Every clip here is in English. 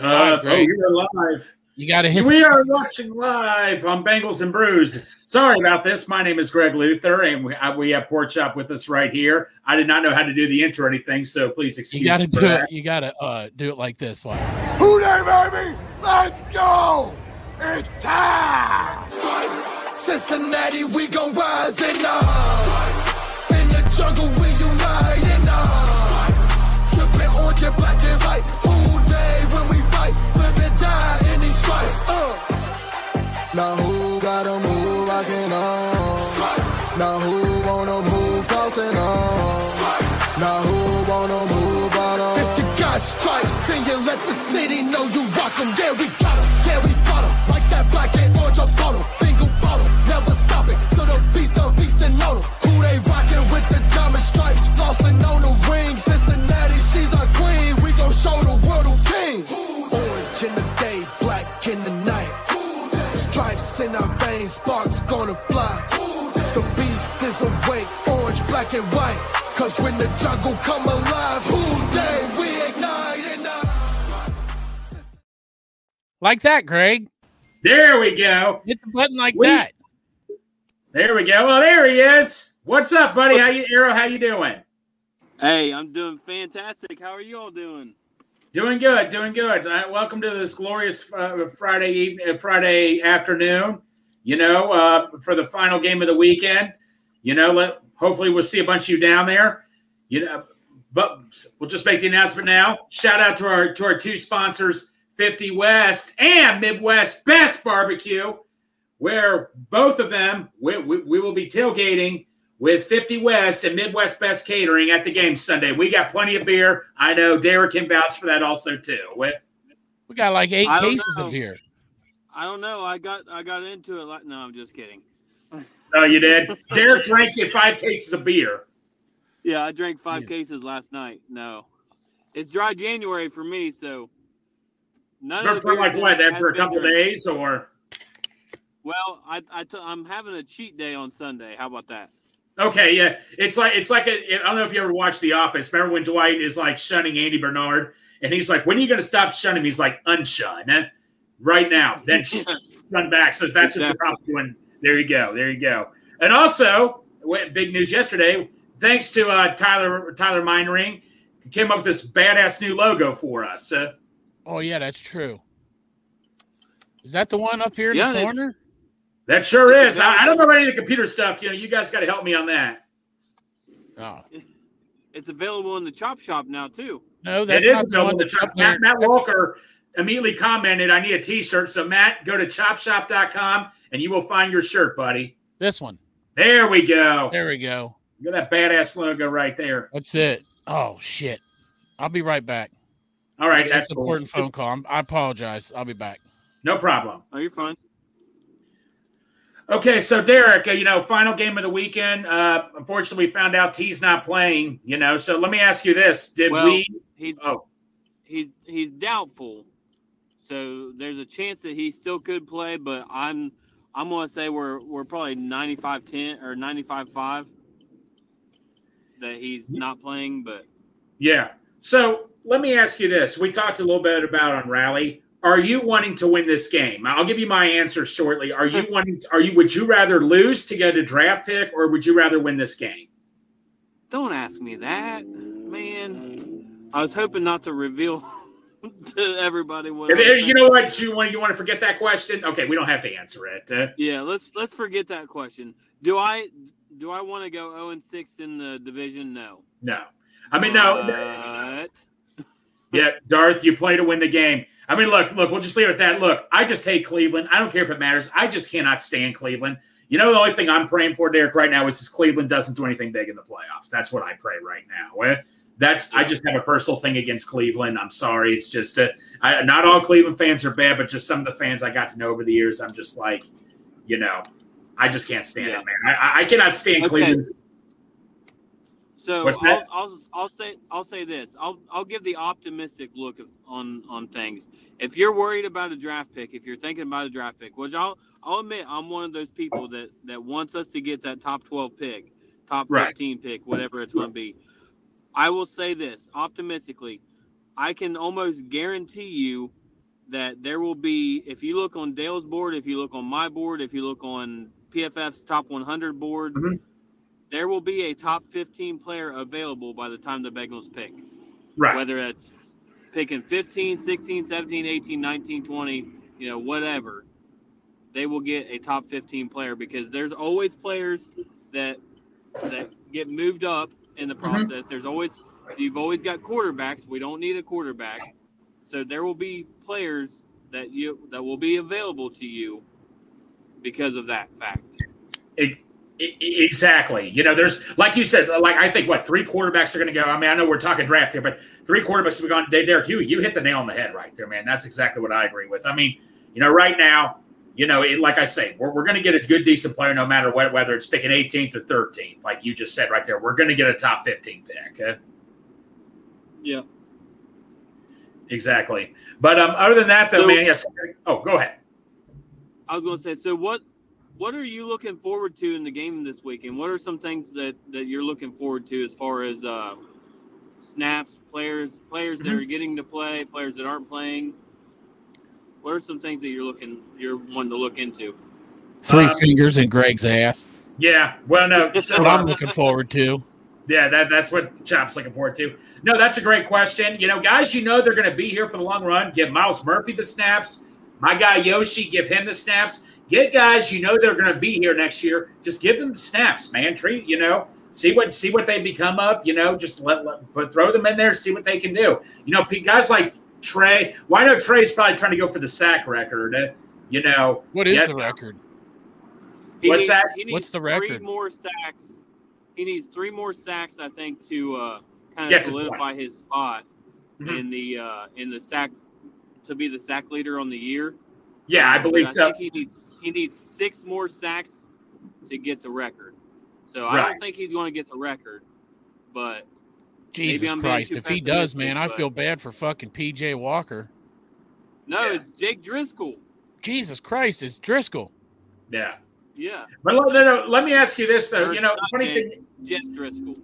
Uh, oh, you're live. You got to hit. We are watching live on Bengals and Brews. Sorry about this. My name is Greg Luther, and we, I, we have Pork Chop with us right here. I did not know how to do the intro or anything, so please excuse You got to do that. it. You got to uh, do it like this. One. Who they, baby? Let's go! It's time! Cincinnati, we gon' rise in the In the jungle, die in these stripes. Uh. Now who gotta move rockin' on? Now who wanna move crossing on? Now who wanna move out on? If you got stripes and you let the city know you rock 'em, yeah we got 'em, yeah we fought 'em. Like that black and orange up on 'em. Single bottle, never stop it. So the beast, the beast and know 'em. Who they rockin' with the diamond stripes? Flossin' sparks gonna fly. The beast is awake, orange, black and white. Cause when the jungle come alive, who they we ignite in the Like that, Greg. There we go. Hit the button like We- that. There we go. Well, there he is. What's up, buddy? How you, Arrow? How you doing? Hey, I'm doing fantastic. How are you all doing? Doing good. Doing good. Uh, welcome to this glorious uh, Friday evening, uh, Friday afternoon. You know, uh, for the final game of the weekend. You know, let, hopefully we'll see a bunch of you down there. You know, but we'll just make the announcement now. Shout out to our to our two sponsors, 50 West and Midwest Best Barbecue, where both of them we, we, we will be tailgating with 50 West and Midwest Best Catering at the game Sunday. We got plenty of beer. I know Derek can vouch for that also too. We- We got like eight cases know. of beer. I don't know. I got I got into it like no, I'm just kidding. No, you did? Derek drank you five cases of beer. Yeah, I drank five Yeah. cases last night. No, it's dry January for me, so none For, of the for like what? Then has for a couple days or? Well, I, I t- I'm having a cheat day on Sunday. How about that? Okay, yeah. It's like it's like a. I don't know if you ever watched The Office. Remember when Dwight is like shunning Andy Bernard, and he's like, "When are you going to stop shunning?" him?" He's like, "Unshun eh? Right now." Then shun back. So that's what you're Exactly. probably doing. There you go. There you go. And also, big news yesterday. Thanks to uh, Tyler Tyler Minering, came up with this badass new logo for us. Uh, Oh yeah, that's true. Is that the one up here in Yeah, the corner? that sure is. I, I don't know about any of the computer stuff. You know, you guys got to help me on that. Oh It's available in the chop shop now too. no, that's is not the available one in the that's shop. up. Matt, Matt That's- Walker immediately commented, I need a t-shirt. So Matt, go to chopshop.com and you will find your shirt, buddy. This one. There we go. There we go. Look at that badass logo right there. That's it. Oh shit. I'll be right back. All right, that's that's an cool. important phone call. I'm, I apologize. I'll be back. No problem. Oh, you're fine. Okay, so Derek, uh, you know, final game of the weekend. Uh, unfortunately, we found out T's not playing. You know, so let me ask you this: Did Well, we? He's Oh, he's he's doubtful, so there's a chance that he still could play. But I'm I'm gonna say we're we're probably 95-10 or 95-5 that he's not playing. But yeah. So let me ask you this: We talked a little bit about on rally. Are you wanting to win this game? I'll give you my answer shortly. Are you wanting? Are you? Would you rather lose to get a draft pick, or would you rather win this game? don't ask me that, man. I was hoping not to reveal to everybody. If- you know what? You want? You want to forget that question? Okay, we don't have to answer it. Uh, Yeah, let's let's forget that question. Do I do I want to go 0 and 6 in the division? No. no, I mean no. But Yeah, Darth, you play to win the game. I mean, look, look, we'll just leave it at that. Look, I just hate Cleveland. I don't care if it matters. I just cannot stand Cleveland. You know, the only thing I'm praying for, Derek, right now is just Cleveland doesn't do anything big in the playoffs. That's what I pray right now. Eh, That I just have a personal thing against Cleveland. I'm sorry. It's just uh, I, not all Cleveland fans are bad, but just some of the fans I got to know over the years, I'm just like, you know, I just can't stand Yeah. it, man. I, I- I cannot stand Okay. Cleveland. so What's I'll, that? I'll I'll say I'll say this. I'll I'll give the optimistic look of, on on things. If you're worried about a draft pick, if you're thinking about a draft pick, which I'll I'll admit I'm one of those people that that wants us to get that top 12 pick, top Right. 15 pick, whatever it's going to be. I will say this optimistically. I can almost guarantee you that there will be if you look on Dale's board, if you look on my board, if you look on PFF's top 100 board, Mhm. there will be a top 15 player available by the time the Bengals pick. Right. Whether it's picking 15, 16, 17, 18, 19, 20, you know, whatever, they will get a top 15 player because there's always players that that get moved up in the mm-hmm. process. There's always you've always got quarterbacks. We don't need a quarterback. So there will be players that you that will be available to you because of that fact. E- Exactly. You know, there's like you said, like I think what three quarterbacks are going to go. I mean, I know we're talking draft here, but three quarterbacks have gone. Derek, you you hit the nail on the head right there, man. That's exactly what I agree with. I mean, you know, right now, you know, it, like I say, we're, we're going to get a good, decent player no matter what, whether it's picking 18th or 13th, like you just said right there. We're going to get a top 15 pick. Yeah. exactly. But um, other than that, though, So- man, yes. Oh, go ahead. I was going to say, so what what are you looking forward to in the game this weekend? What are some things that that you're looking forward to as far as uh, snaps, players, players that are getting to play, players that aren't playing? What are some things that you're looking you're wanting to look into? Three Um, fingers in Greg's ass. Yeah. Well, no. That's So, what I'm looking forward to. Yeah, that, that's what Chop's looking forward to. No, that's a great question. You know, guys, you know they're going to be here for the long run. Give Myles Murphy the snaps. My guy Yoshi, give him the snaps. Get guys you know they're going to be here next year. Just give them the snaps, man. Treat you know, see what see what they become of. You know, just let, let but throw them in there, see what they can do. You know, guys like Trey. Well, I know Trey's probably trying to go for the sack record. You know, What is yeah. the record? He What's needs, that? He needs What's the record? Three more sacks. He needs three more sacks, I think, to uh, kind of to solidify his spot Mhm. in the uh, in the sack to be the sack leader on the year. yeah, I believe I so. think he needs he needs six more sacks to get the record. So I Right. don't think he's going to get the record, but Jesus Christ. If he does, man, I feel bad for fucking PJ Walker. no, Yeah. it's Jake Driskel. Jesus Christ, it's Driskel. Yeah, Yeah, but no, no, no, let me ask you this though. Or You know, funny Jake, thing. Jeff Driskel.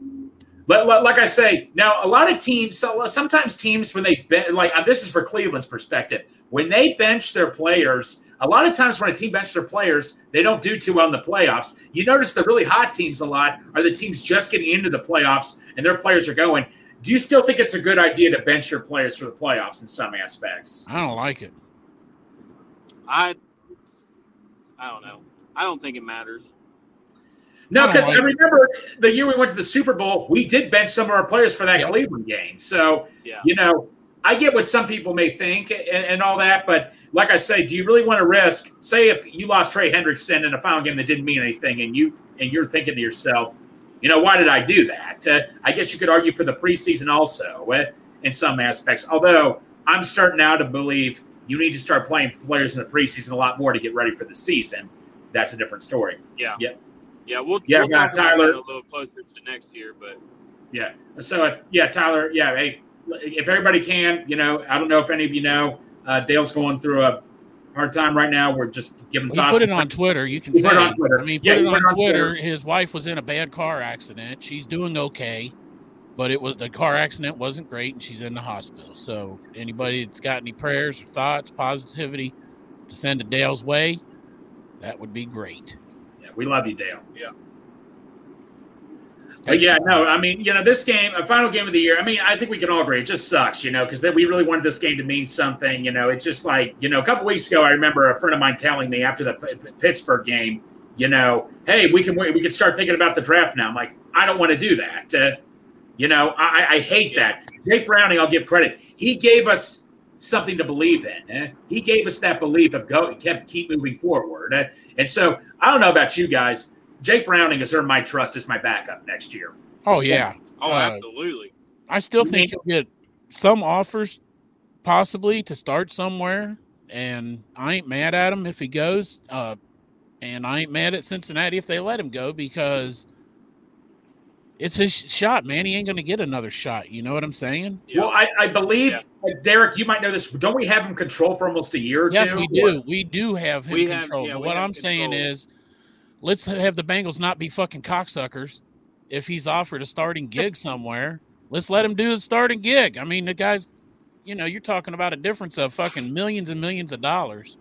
But li- like I say, now a lot of teams, so sometimes teams when they ben- like uh, this is for Cleveland's perspective, when they bench their players, a lot of times when a team bench their players, they don't do too well in the playoffs. You notice the really hot teams a lot are the teams just getting into the playoffs and their players are going. Do you still think it's a good idea to bench your players for the playoffs in some aspects? I don't like it. I I don't know. I don't think it matters. No, because I like it. remember the year we went to the Super Bowl, we did bench some of our players for that Yep. Cleveland game. So Yeah. you know, I get what some people may think and, and all that, but like I say, do you really want to risk? Say if you lost Trey Hendrickson in a final game that didn't mean anything, and you and you're thinking to yourself, you know, why did I do that? Uh, I guess you could argue for the preseason also uh, in some aspects. Although I'm starting now to believe you need to start playing players in the preseason a lot more to get ready for the season. That's a different story. Yeah. Yeah. Yeah, we'll, Yeah, we'll yeah, about Tyler. a little closer to next year, but Yeah. So uh, yeah, Tyler. Yeah. Hey, if everybody can, you know, I don't know if any of you know, uh, Dale's going through a hard time right now. We're just giving He thoughts. put it on Twitter. You can He say. it on Twitter. I mean, put he it on, on Twitter. Twitter. His wife was in a bad car accident. She's doing okay, but it was the car accident wasn't great, and she's in the hospital. So, anybody that's got any prayers, or thoughts, positivity to send to Dale's way, that would be great. Yeah, we love you, Dale. Yeah. Yeah, no, I mean, you know, this game, a final game of the year. I mean, I think we can all agree it just sucks, you know, because we really wanted this game to mean something. You know, it's just like, you know, a couple weeks ago, I remember a friend of mine telling me after the P- Pittsburgh game, you know, hey, we can we can start thinking about the draft now. I'm like, I don't want to do that. Uh, you know, I, I hate that. Jake Browning, I'll give credit. He gave us something to believe in. eh? He gave us that belief of go, kept keep moving forward. eh? And so I don't know about you guys. Jake Browning has earned my trust as my backup next year. Oh yeah, oh, Uh, absolutely. I still think he'll get some offers, possibly to start somewhere, and I ain't mad at him if he goes. Uh, and I ain't mad at Cincinnati if they let him go because it's his shot, man. He ain't going to get another shot. You know what I'm saying? Well, I, I believe, Yeah. Derek, you might know this. Don't we have him controlled for almost a year or Yes, two? we do. We do have him We have- yeah, but what I'm saying is, let's have the Bengals not be fucking cocksuckers. If he's offered a starting gig somewhere, let's let him do the starting gig. I mean, the guy's you know, you're talking about a difference of fucking millions and millions of dollars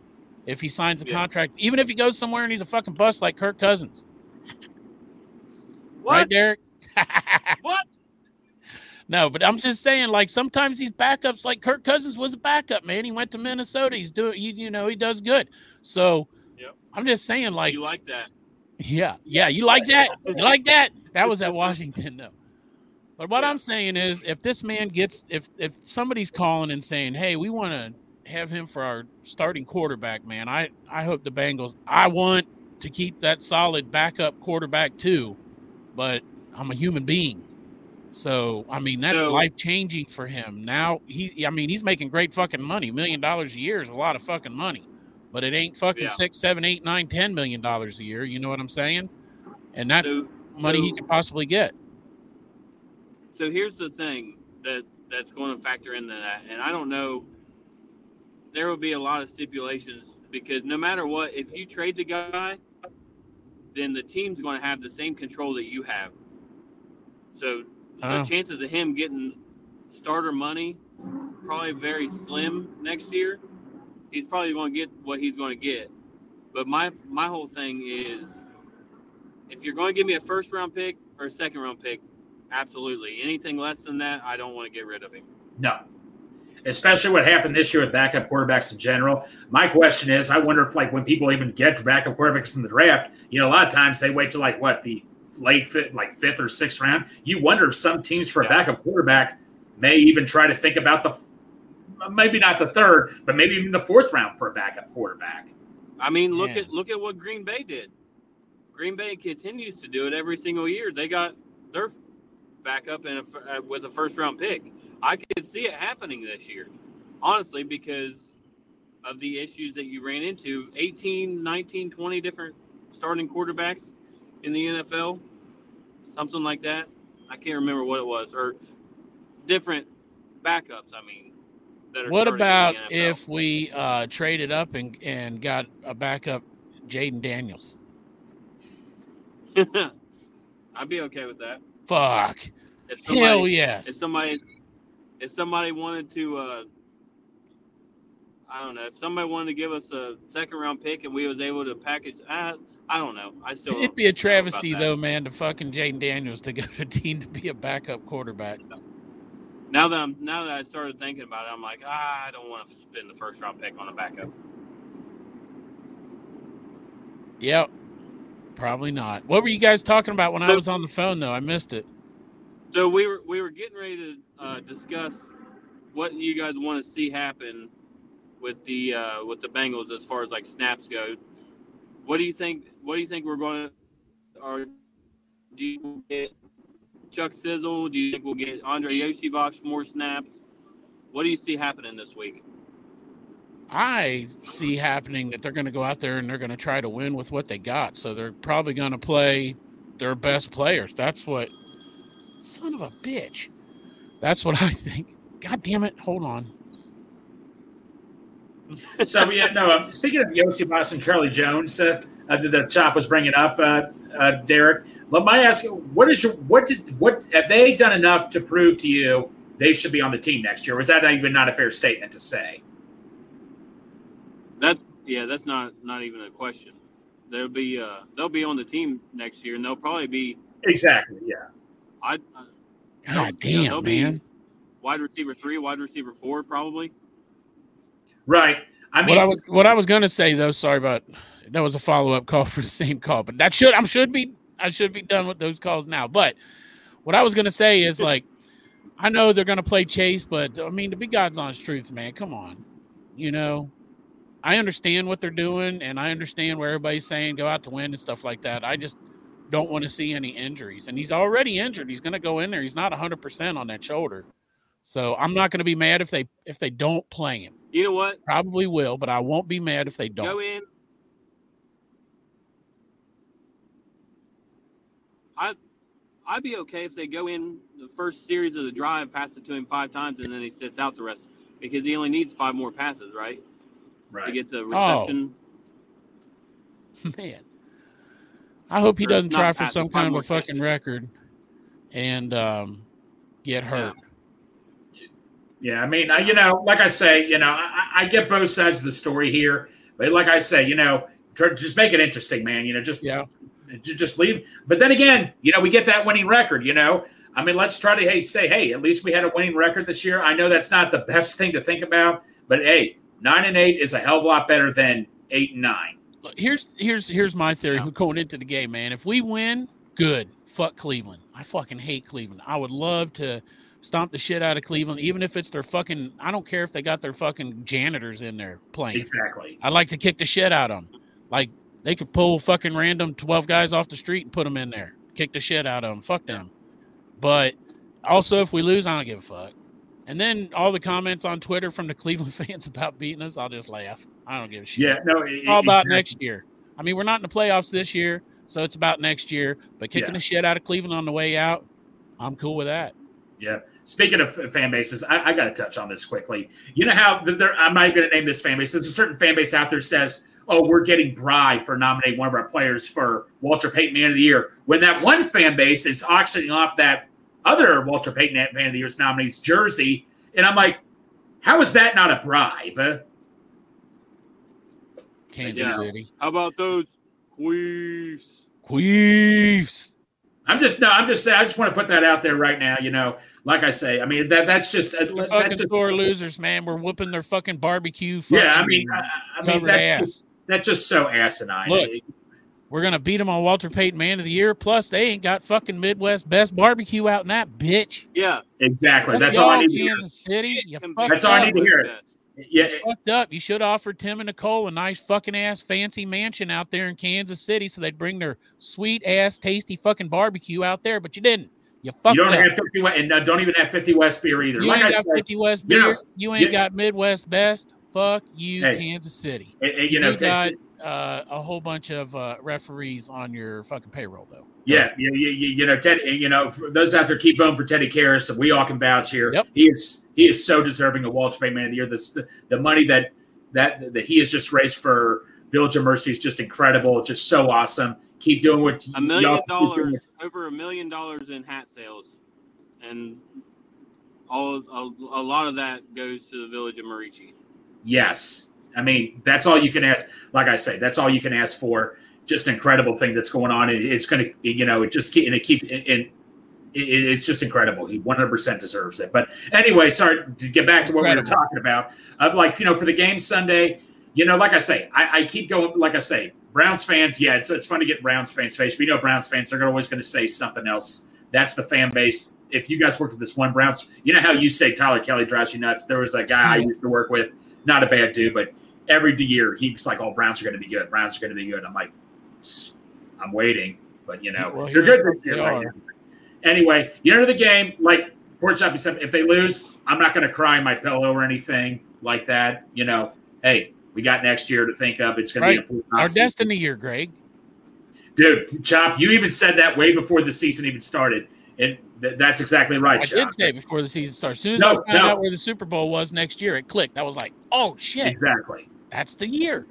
if he signs a Yeah. contract, even if he goes somewhere and he's a fucking bust like Kirk Cousins. What? Right, Derek? What? No, but I'm just saying, like sometimes these backups, like Kirk Cousins was a backup, man. He went to Minnesota. He's doing, you, you know, he does good. So Yep. I'm just saying, like, you like that? Yeah, yeah, you like that? You like that? That was at Washington, though. But what I'm saying is, if this man gets, if if somebody's calling and saying, "Hey, we want to have him for our starting quarterback," man, I I hope the Bengals. I want to keep that solid backup quarterback too, but I'm a human being. So I mean that's So- life changing for him. Now he I mean he's making great fucking money. Million dollars a year is a lot of fucking money. But it ain't fucking Yeah. six, seven, eight, nine, ten million dollars a year. You know what I'm saying? And that's So, money he so- could possibly get. so here's the thing that that's going to factor into that, and I don't know. There will be a lot of stipulations because no matter what, if you trade the guy, then the team's going to have the same control that you have. So the Oh. chances of him getting starter money probably very slim next year. He's probably going to get what he's going to get. But my my whole thing is, if you're going to give me a first round pick or a second round pick, absolutely. Anything less than that, I don't want to get rid of him. No. Especially what happened this year with backup quarterbacks in general. My question is, I wonder if like when people even get backup quarterbacks in the draft, you know, a lot of times they wait till like what the late fifth, like fifth or sixth round. You wonder if some teams for a backup quarterback may even try to think about the maybe not the third, but maybe even the fourth round for a backup quarterback. I mean, look Yeah. at look at what Green Bay did. Green Bay continues to do it every single year. They got their backup in a, uh, with a first round pick. I could see it happening this year, honestly, because of the issues that you ran into 18, 19, 20 different starting quarterbacks in the NFL, something like that. I can't remember what it was, or different backups, I mean. What starting in the about if we uh, traded up and, and got a backup Jayden Daniels? I'd be okay with that. Fuck. If Hell somebody, yes. if somebody, if somebody wanted to, uh, I don't know, if somebody wanted to give us a second round pick and we was able to package, I, I don't know. I still It'd be a travesty though, man, to fucking Jayden Daniels to go to team to be a backup quarterback. Now that I'm now that I started thinking about it, I'm like, ah, I don't want to spend the first round pick on a backup. Yep. Probably not. What were you guys talking about when I was on the phone though? I missed it. So we were we were getting ready to uh, discuss what you guys want to see happen with the uh, with the Bengals as far as like snaps go. What do you think? What do you think we're going to? Or do you get Chuck Sizzle? Do you think we'll get Andrei Iosivas more snaps? What do you see happening this week? I see happening that they're going to go out there and they're going to try to win with what they got. So they're probably going to play their best players. That's what. Son of a bitch. That's what I think. God damn it. Hold on. So yeah, no. Um, speaking of Iosivas and Charlie Jones, uh, uh, that the chop was bringing up, uh, uh, Derek. Let me ask you, what is your what did what have they done enough to prove to you they should be on the team next year? Was that even not a fair statement to say? That yeah, that's not not even a question. They'll be uh, they'll be on the team next year, and they'll probably be Exactly. Yeah. God I damn, yeah, they'll be- man. wide receiver three, wide receiver four, probably. Right. I mean, what I was what I was going to say though, sorry about that was a follow up call for the same call, but that should I should be I should be done with those calls now. But what I was going to say is like I know they're going to play Chase, but I mean to be God's honest truth, man, come on, you know. I understand what they're doing, and I understand where everybody's saying go out to win and stuff like that. I just don't want to see any injuries, and he's already injured. He's going to go in there. He's not 100 percent on that shoulder, so I'm not going to be mad if they if they don't play him. You know what? Probably will, but I won't be mad if they don't. Go in. I I'd be okay if they go in the first series of the drive, pass it to him five times, and then he sits out the rest because he only needs five more passes, right, Right. to get the Oh. reception. Man, I hope he doesn't try for some kind of a fucking catches. record and um, get hurt. Yeah, I mean, you know, like I say, you know, I, I get both sides of the story here, but like I say, you know, try, just make it interesting, man. You know, just Yeah. Ju- just leave. But then again, you know, we get that winning record. You know, I mean, let's try to hey say, hey, at least we had a winning record this year. I know that's not the best thing to think about, but hey, nine and eight is a hell of a lot better than eight and nine. Look, here's here's here's my theory Yeah. going into the game, man. If we win, good. Fuck Cleveland. I fucking hate Cleveland. I would love to stomp the shit out of Cleveland, even if it's their fucking. I don't care if they got their fucking janitors in there playing. Exactly. I'd like to kick the shit out of them. Like they could pull fucking random twelve guys off the street and put them in there, kick the shit out of them. Fuck them. But also, if we lose, I don't give a fuck. And then all the comments on Twitter from the Cleveland fans about beating us, I'll just laugh. I don't give a shit. Yeah. No. It's all about exactly. next year. I mean, we're not in the playoffs this year, so it's about next year. But kicking Yeah. the shit out of Cleveland on the way out, I'm cool with that. Yeah. Speaking of fan bases, I, I got to touch on this quickly. You know how there, I'm not even going to name this fan base. There's a certain fan base out there says, "Oh, we're getting bribed for nominating one of our players for Walter Payton Man of the Year." When that one fan base is auctioning off that other Walter Payton Man of the Year's nominee's jersey, and I'm like, "How is that not a bribe?" Uh, Kansas Yeah. City. How about those queefs? Queefs. I'm just no. I'm just saying. I just want to put that out there right now. You know, like I say, I mean that that's just uh, They're that's fucking just- score losers, man. We're whooping their fucking barbecue. yeah. I mean, I, I mean covered that, ass. That's just so asinine. Look, We're gonna beat them on Walter Payton Man of the Year. Plus, they ain't got fucking Midwest best barbecue out in that bitch. Yeah. exactly. That's all I y'all, need to hear. Kansas City. You That's all I need to hear. Yeah, fucked up. You should offer Tim and Nicole a nice fucking ass fancy mansion out there in Kansas City so they'd bring their sweet ass tasty fucking barbecue out there, but you didn't. You fucked you don't up. have 50 West, and uh, don't even have 50 West beer either. you like I ain't said, got 50 West you know, beer. You ain't you- got Midwest best. Fuck you, Hey. Kansas City. eh, you know, you got uh, a whole bunch of uh, referees on your fucking payroll though. yeah, you, you, you you know, Ted, you know, those out there keep voting for Teddy Karras. We all can vouch here. Yep. He is he is so deserving of Walter Payton Man of the Year. This the, the money that that that he has just raised for Village of Merici is just incredible. It's just so awesome. Keep doing what A million y'all keep doing dollars, over a million dollars in hat sales, and all a, a lot of that goes to the village of Merici. Yes. I mean, that's all you can ask. Like I say, that's all you can ask for. Just an incredible thing that's going on. It, it's going to, you know, it just keep, and it keep, and it, it's just incredible. He 100% deserves it. But anyway, sorry to get back to what we were talking about. Uh, like, you know, for the game Sunday, you know, like I say, I, I keep going, like I say, Browns fans, yeah, it's, it's fun to get Browns fans face. We know Browns fans, they're always going to say something else. That's the fan base. If you guys worked with this one Browns, you know how you say Tyler Kelly drives you nuts. There was a guy I used to work with, not a bad dude, but every year he's like, "Oh, Browns are going to be good. Browns are going to be good." I'm like, "I'm waiting," but you know, Well, they're good this year. Right. Anyway, you know the game, like Port Choppy said, if they lose, I'm not going to cry in my pillow or anything like that. You know, hey, we got next year to think of. It's going Right. to be Our offseason. destiny year, Greg. dude. Chop, you even said that way before the season even started, and th- that's exactly right. I Chop. did say before the season starts. As soon as No, I found no. out where the Super Bowl was next year, it clicked. I was like, oh shit, exactly. that's the year.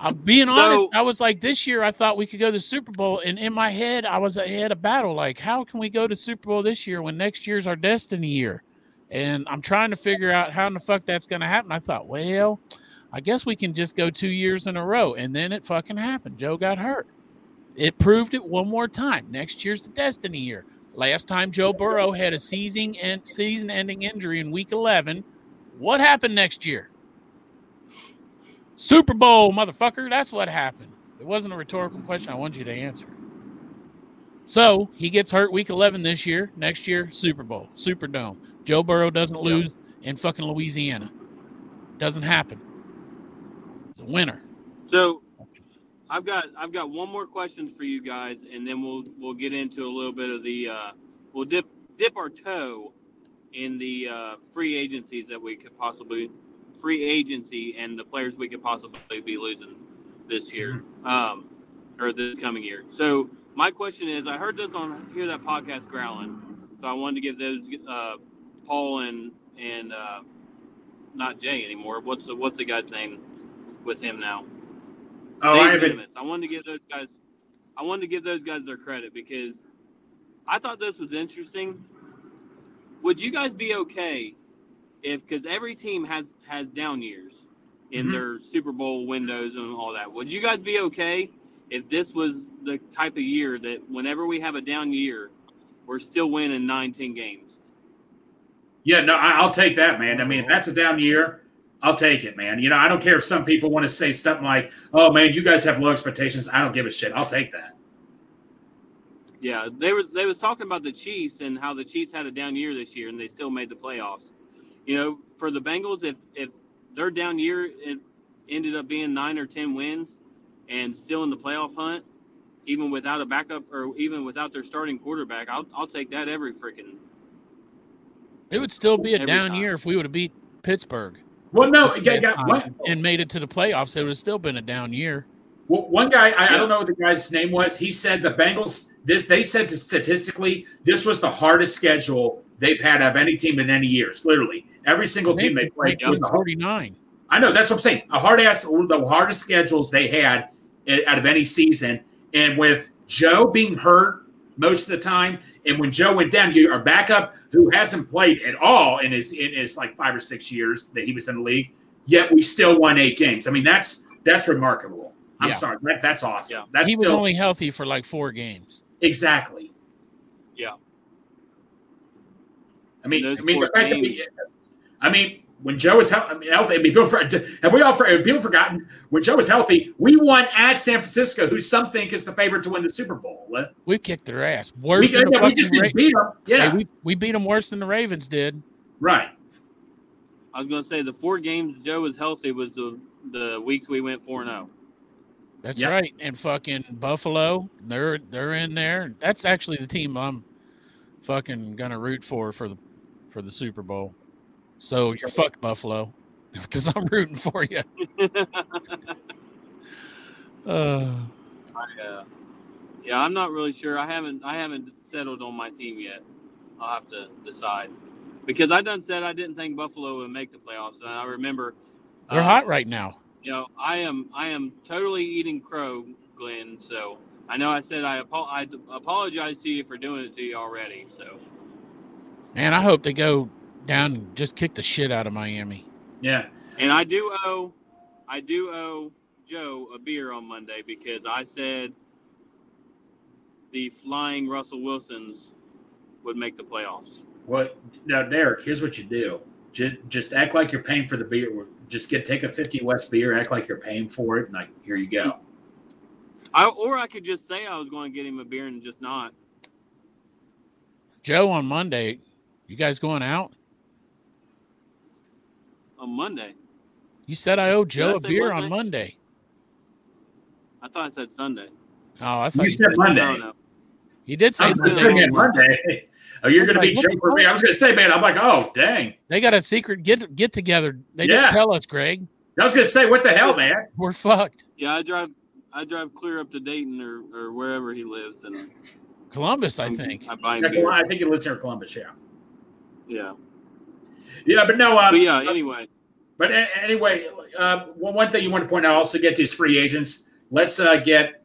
I'm being So- honest. I was like, this year I thought we could go to the Super Bowl, and in my head I was ahead of battle. Like, how can we go to Super Bowl this year when next year's our destiny year? And I'm trying to figure out how in the fuck that's going to happen. I thought, well, I guess we can just go two years in a row, and then it fucking happened. Joe got hurt. It proved it one more time. Next year's the destiny year. Last time Joe Burrow had a season and season-ending injury in Week 11, what happened next year? Super Bowl, motherfucker. That's what happened. It wasn't a rhetorical question. I want you to answer. So he gets hurt week 11 this year. Next year, Super Bowl, Superdome. Joe Burrow doesn't lose in fucking Louisiana. Doesn't happen. The winner. So, I've got I've got one more question for you guys, and then we'll we'll get into a little bit of the uh, we'll dip dip our toe in the uh, free agencies that we could possibly free agency and the players we could possibly be losing this year um, or this coming year. So my question is, I heard this on hear that podcast growling, so I wanted to give those uh, Paul and and uh, not Jay anymore. What's the what's the guy's name with him now? Oh, I haven't. I wanted to give those guys. I wanted to give those guys their credit because I thought this was interesting. Would you guys be okay if because every team has has down years in Mhm. their Super Bowl windows and all that. Would you guys be okay if this was the type of year that whenever we have a down year, we're still winning 19 games? Yeah, no, I, I'll take that, man. I mean, if that's a down year, I'll take it, man. You know, I don't care if some people want to say something like, "Oh, man, you guys have low expectations." I don't give a shit. I'll take that. Yeah, they were they was talking about the Chiefs and how the Chiefs had a down year this year and they still made the playoffs. You know, for the Bengals, if if their down year it ended up being nine or ten wins and still in the playoff hunt, even without a backup or even without their starting quarterback, I'll I'll take that every freaking. It would still be a down time. year if we would have beat Pittsburgh Well, no, last got, one, and made it to the playoffs. It would have still been a down year. well, one guy. I, I don't know what the guy's name was. He said the Bengals. This they said statistically, this was the hardest schedule they've had of any team in any years. Literally, every single team they played was the 49. I know that's what I'm saying. A hard ass, the hardest schedules they had eh, out of any season. And with Joe being hurt most of the time, and when Joe went down, you are backup who hasn't played at all in his in his like five or six years that he was in the league. Yet we still won eight games. I mean, that's that's remarkable. I'm Yeah. sorry, that, that's awesome. Yeah. That's he was still, only healthy for like four games. exactly. Yeah. I mean, I mean, the fact that we, I mean, when Joe was healthy, I mean, healthy, I mean, people for, have we all for, have people forgotten when Joe was healthy? We won at San Francisco, who some think is the favorite to win the Super Bowl. Uh, We kicked their ass We, worse than the we fucking just Ra- didn't beat them. Yeah, Hey, we, we beat them worse than the Ravens did. right. I was gonna say the four games Joe was healthy was the the weeks we went four and oh. zero. That's Yep. right. And fucking Buffalo, they're they're in there. That's actually the team I'm fucking gonna root for for the for the Super Bowl. So you're fucked, Buffalo, because I'm rooting for you. Uh, Yeah, yeah. I'm not really sure. I haven't I haven't settled on my team yet. I'll have to decide because I done said I didn't think Buffalo would make the playoffs, and I remember they're uh, hot right now. You know, I am I am totally eating crow, Glenn. So I know I said I, apo- I apologize to you for doing it to you already. So Man, I hope they go down and just kick the shit out of Miami. Yeah. and I do owe I do owe Joe a beer on Monday because I said the flying Russell Wilsons would make the playoffs. Well, now, Derek, here's what you do. Just, just act like you're paying for the beer. Just get take a 50 West beer, act like you're paying for it, and like here you go. I or I could just say I was going to get him a beer and just not. Joe on Monday, you guys going out? On Monday, You said I owe Joe I a say beer on Monday? Monday. I thought I said Sunday. Oh, I thought You said Monday. No, no. you did I say Monday. Monday. Monday. Oh, you're going to be Like, what Joe for me. I was going to say, man, I'm like, oh, dang. They got a secret get get together. They Yeah. didn't tell us, Greg. I was going to say, what the hell, man? We're fucked. Yeah, I drive. I drive clear up to Dayton or, or wherever he lives, in Columbus, I I'm- think. I buy Yeah. I think he lives here in Columbus, yeah. Yeah, Yeah, but no, um, but yeah. Anyway, But a- anyway, uh, one one thing you want to point out, also get to his free agents. Let's uh, get.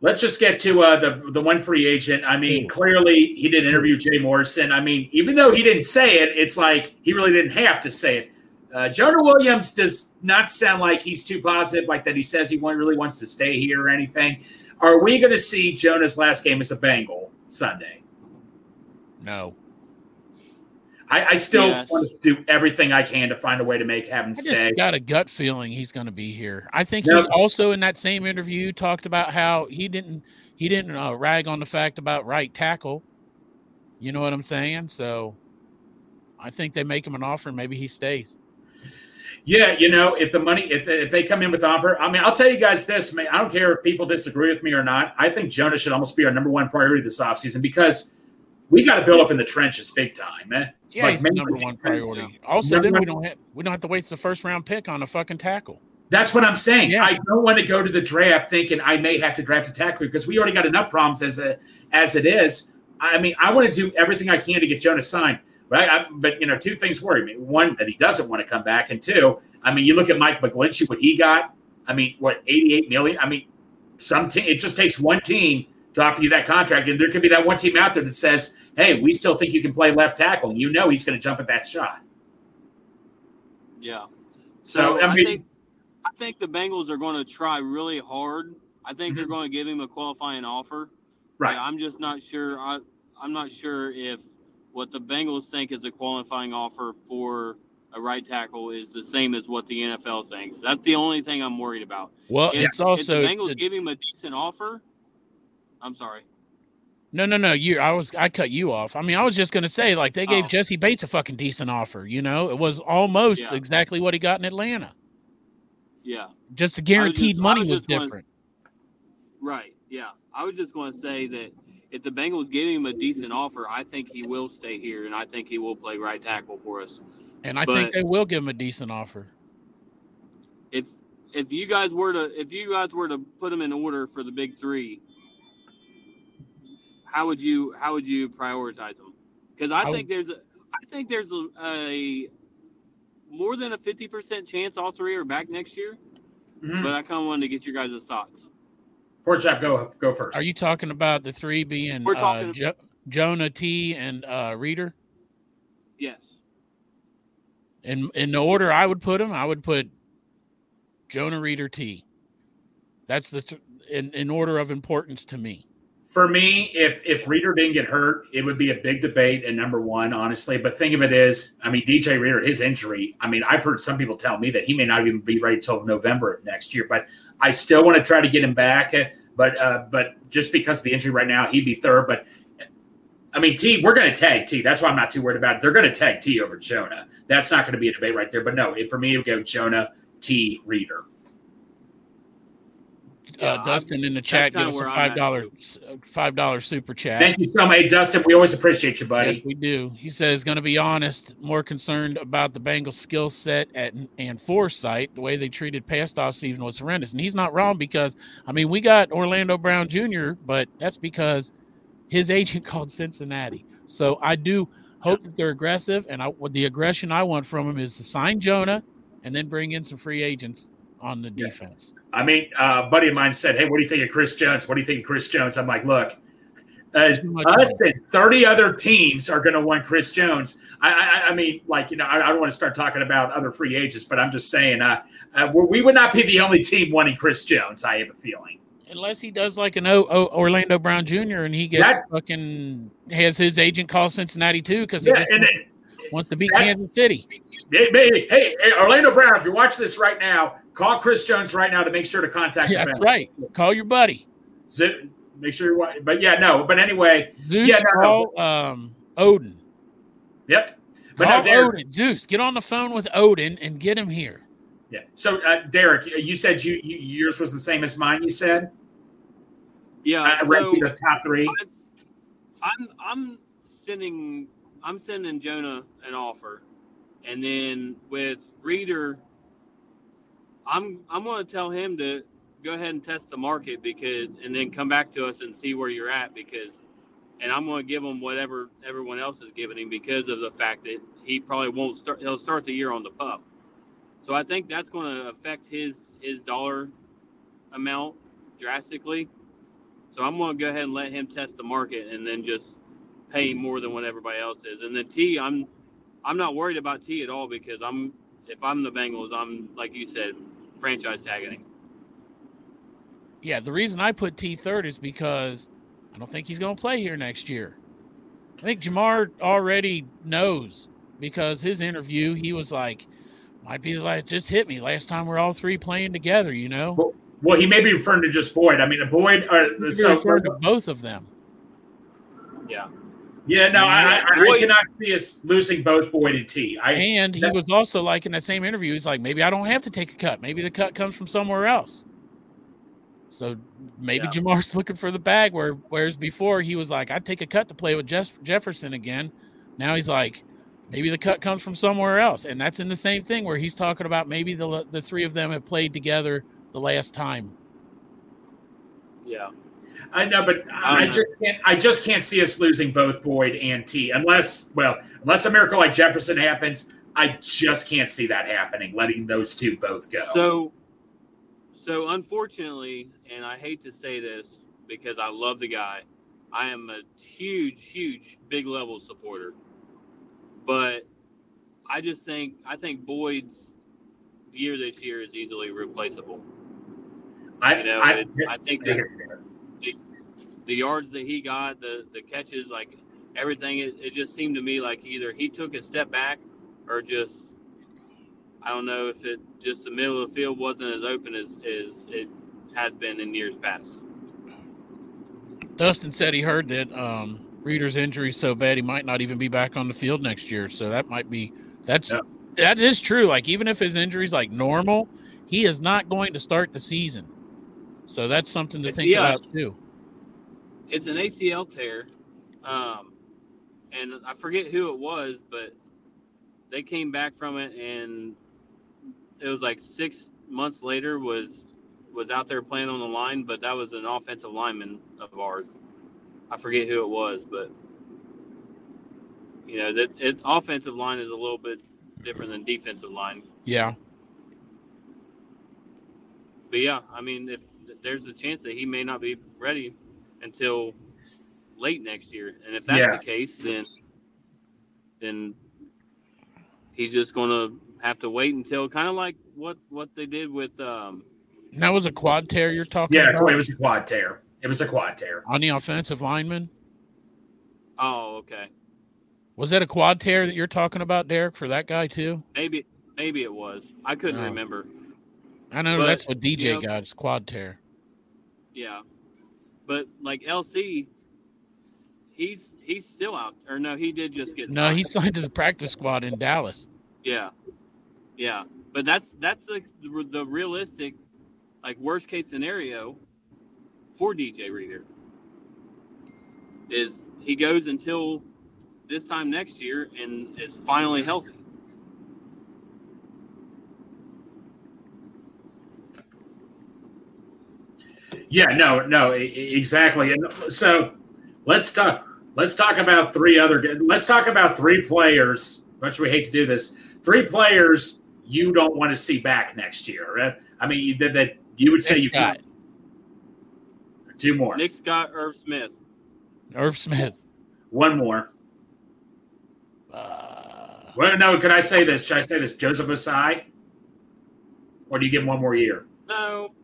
Let's just get to uh, the the one free agent. I mean, Ooh. clearly he didn't interview Jay Morrison. I mean, even though he didn't say it, it's like he really didn't have to say it. Uh, Jonah Williams does not sound like he's too positive, like that he says he want, really wants to stay here or anything. Are we going to see Jonah's last game as a Bengal Sunday? No. I, I still Yes. want to do everything I can to find a way to make him stay. I stay. just got a gut feeling he's going to be here. I think No. he also in that same interview talked about how he didn't he didn't uh, rag on the fact about right tackle. You know what I'm saying? So I think they make him an offer maybe he stays. Yeah, you know, if the money, if, if they come in with the offer, I mean, I'll tell you guys this, man. I don't care if people disagree with me or not. I think Jonah should almost be our number one priority this offseason because we got to build up in the trenches big time, man. Yeah, Like, number one priority. Also, Number then we don't have we don't have to waste the first round pick on a fucking tackle. That's what I'm saying. Yeah. I don't want to go to the draft thinking I may have to draft a tackle because we already got enough problems as a as it is. I mean, I want to do everything I can to get Jonah signed. But I, I, but you know, two things worry me: one, that he doesn't want to come back, and two, I mean, you look at Mike McGlinchey, what he got. I mean, what 88 million? I mean, some team. It just takes one team to offer you that contract. And there could be that one team out there that says, "Hey, we still think you can play left tackle." You know, he's going to jump at that shot. Yeah. So, So, I I, think I think the Bengals are going to try really hard. I think they're Mhm. going to give him a qualifying offer. Right. But I'm just not sure. I I'm not sure if what the Bengals think is a qualifying offer for a right tackle is the same as what the NFL thinks. That's the only thing I'm worried about. Well, If, it's also if the Bengals the- give him a decent offer. I'm sorry. no, no, no. You, I was, I cut you off. I mean, I was just gonna say, like, they gave Oh. Jessie Bates a fucking decent offer. You know, it was almost Yeah. exactly what he got in Atlanta. Yeah. Just the guaranteed just- money was was gonna- different. Right. Yeah. I was just going to say that if the Bengals give him a decent offer, I think he will stay here, and I think he will play right tackle for us. And I think they will give him a decent offer. If if you guys were to if you guys were to put him in order for the big three, how would you how would you prioritize them? Because I, I think there's a I think there's a, a more than a fifty percent chance all three are back next year. Mhm. But I kind of wanted to get your guys' thoughts. Pork chop, go go first. Are you talking about the three being We're uh, talking- jo- Jonah T and uh, Reader? Yes. In in the order I would put them, I would put Jonah Reader T. That's the th- in in order of importance to me. For me, if if Reader didn't get hurt, it would be a big debate and number one, honestly. But think of it is, I mean, DJ Reader, his injury. I mean, I've heard some people tell me that he may not even be ready till November of next year. But I still want to try to get him back. But uh, but just because of the injury right now, he'd be third. But I mean, T, we're going to tag T. That's why I'm not too worried about it. They're going to tag T over Jonah. That's not going to be a debate right there. But no, for me, it would go Jonah, T, Reader. Yeah, uh, Dustin in the chat kinda gives us a five at, dollar five dollar super chat. Thank you so much, Dustin. We always appreciate you, buddy. Yes, we do. He says, going to be honest, more concerned about the Bengals' skill set at, and foresight. The way they treated past off season was horrendous. And he's not wrong because, I mean, we got Orlando Brown Jr., but that's because his agent called Cincinnati. So I do hope that they're aggressive. And I, what the aggression I want from him is to sign Jonah and then bring in some free agents on the Yeah. defense. I mean, uh, a buddy of mine said, "Hey, what do you think of Chris Jones? What do you think of Chris Jones?" I'm like, "Look, uh, Too much us and 30 other teams are going to want Chris Jones." I, I, I mean, like you know, I, I don't want to start talking about other free agents, but I'm just saying, uh, uh, we we would not be the only team wanting Chris Jones. I have a feeling. Unless he does like an o- o- Orlando Brown Jr. and he gets That- fucking has his agent call Cincinnati too because he Yeah, just and wants, it, wants to beat Kansas City. hey, hey, hey, hey, Orlando Brown, if you watch this right now, call Chris Jones right now to make sure to contact. Yeah, the that's Bengals. right. Call your buddy. Zip, make sure you're. But yeah, no. But anyway, Zeus Yeah, no, no. call um, Odin. yep. But Call no, Derek, Odin. Zeus, get on the phone with Odin and get him here. Yeah. So, uh, Derek, you said you, you yours was the same as mine. You said Yeah. I ranked so- you the top three. I'm I'm sending I'm sending Jonah an offer, and then with Reader, I'm I'm going to tell him to go ahead and test the market because, and then come back to us and see where you're at because, and I'm going to give him whatever everyone else is giving him because of the fact that he probably won't start. He'll start the year on the pup, so I think that's going to affect his his dollar amount drastically. So I'm going to go ahead and let him test the market and then just pay more than what everybody else is. And then T, I'm I'm not worried about T at all because I'm if I'm the Bengals, I'm like you said, franchise tagging. Yeah, the reason I put T third is because I don't think he's going to play here next year. I think Ja'Marr already knows because his interview, he was like, might be like, just hit me last time we're all three playing together, you know? Well, he may be referring to just Boyd. I mean, Boyd. Uh, So so referred to both of them. Yeah. Yeah, no, I, I, I cannot see us losing both Boyd and T. I And he that- was also like in that same interview, he's like, maybe I don't have to take a cut. Maybe the cut comes from somewhere else. So maybe Yeah. Ja'Marr's looking for the bag. Where whereas before he was like, I'd take a cut to play with Jeff, Jefferson again. Now he's like, maybe the cut comes from somewhere else, and that's in the same thing where he's talking about maybe the the three of them have played together the last time. Yeah. I know, but I Um, just can't. I just can't see us losing both Boyd and T unless, well, unless a miracle like Jefferson happens. I just can't see that happening. Letting those two both go. So so unfortunately, and I hate to say this because I love the guy. I am a huge, huge big level supporter. But I just think I think Boyd's year this year is easily replaceable. I, You know, I, I think that the yards that he got, the the catches, like everything, it, it just seemed to me like either he took a step back or just I don't know if it just the middle of the field wasn't as open as, as it has been in years past. Dustin said he heard that um, Reader's injury is so bad he might not even be back on the field next year. So that might be that's that is true. Like even if his injury's like normal, he is not going to start the season. So that's something to It's- think yeah. about too. It's an ACL tear, um, and I forget who it was, but they came back from it, and it was like six months later was was out there playing on the line, but that was an offensive lineman of ours. I forget who it was, but you know that it, offensive line is a little bit different than defensive line. Yeah. But yeah, I mean, if there's a chance that he may not be ready until late next year, and if that's Yeah. the case, then then he's just gonna have to wait until kind of like what what they did with um that was a quad tear you're talking yeah, about it was a quad tear. It was a quad tear. on the offensive lineman. oh okay Was that a quad tear that you're talking about, Derek, for that guy too? maybe maybe it was I couldn't Oh. remember I know But, that's what DJ you know- got. It's quad tear. Yeah but like LC he's he's still out or no he did just get No, signed. he signed to the practice squad in Dallas. Yeah, yeah, but that's that's the the realistic, like worst case scenario for DJ Reader is he goes until this time next year and is finally healthy. Yeah, no, no, exactly. And so let's talk. Let's talk about three other. Let's talk about three players. Much we hate to do this. Three players you don't want to see back next year. Right? I mean, you that. You would say Nick you Scott. two more, Nick Scott, Irv Smith. Irv Smith. one more. Uh, Well, no, Can I say this? Should I say this? Joseph Ossai, or do you give him one more year? No,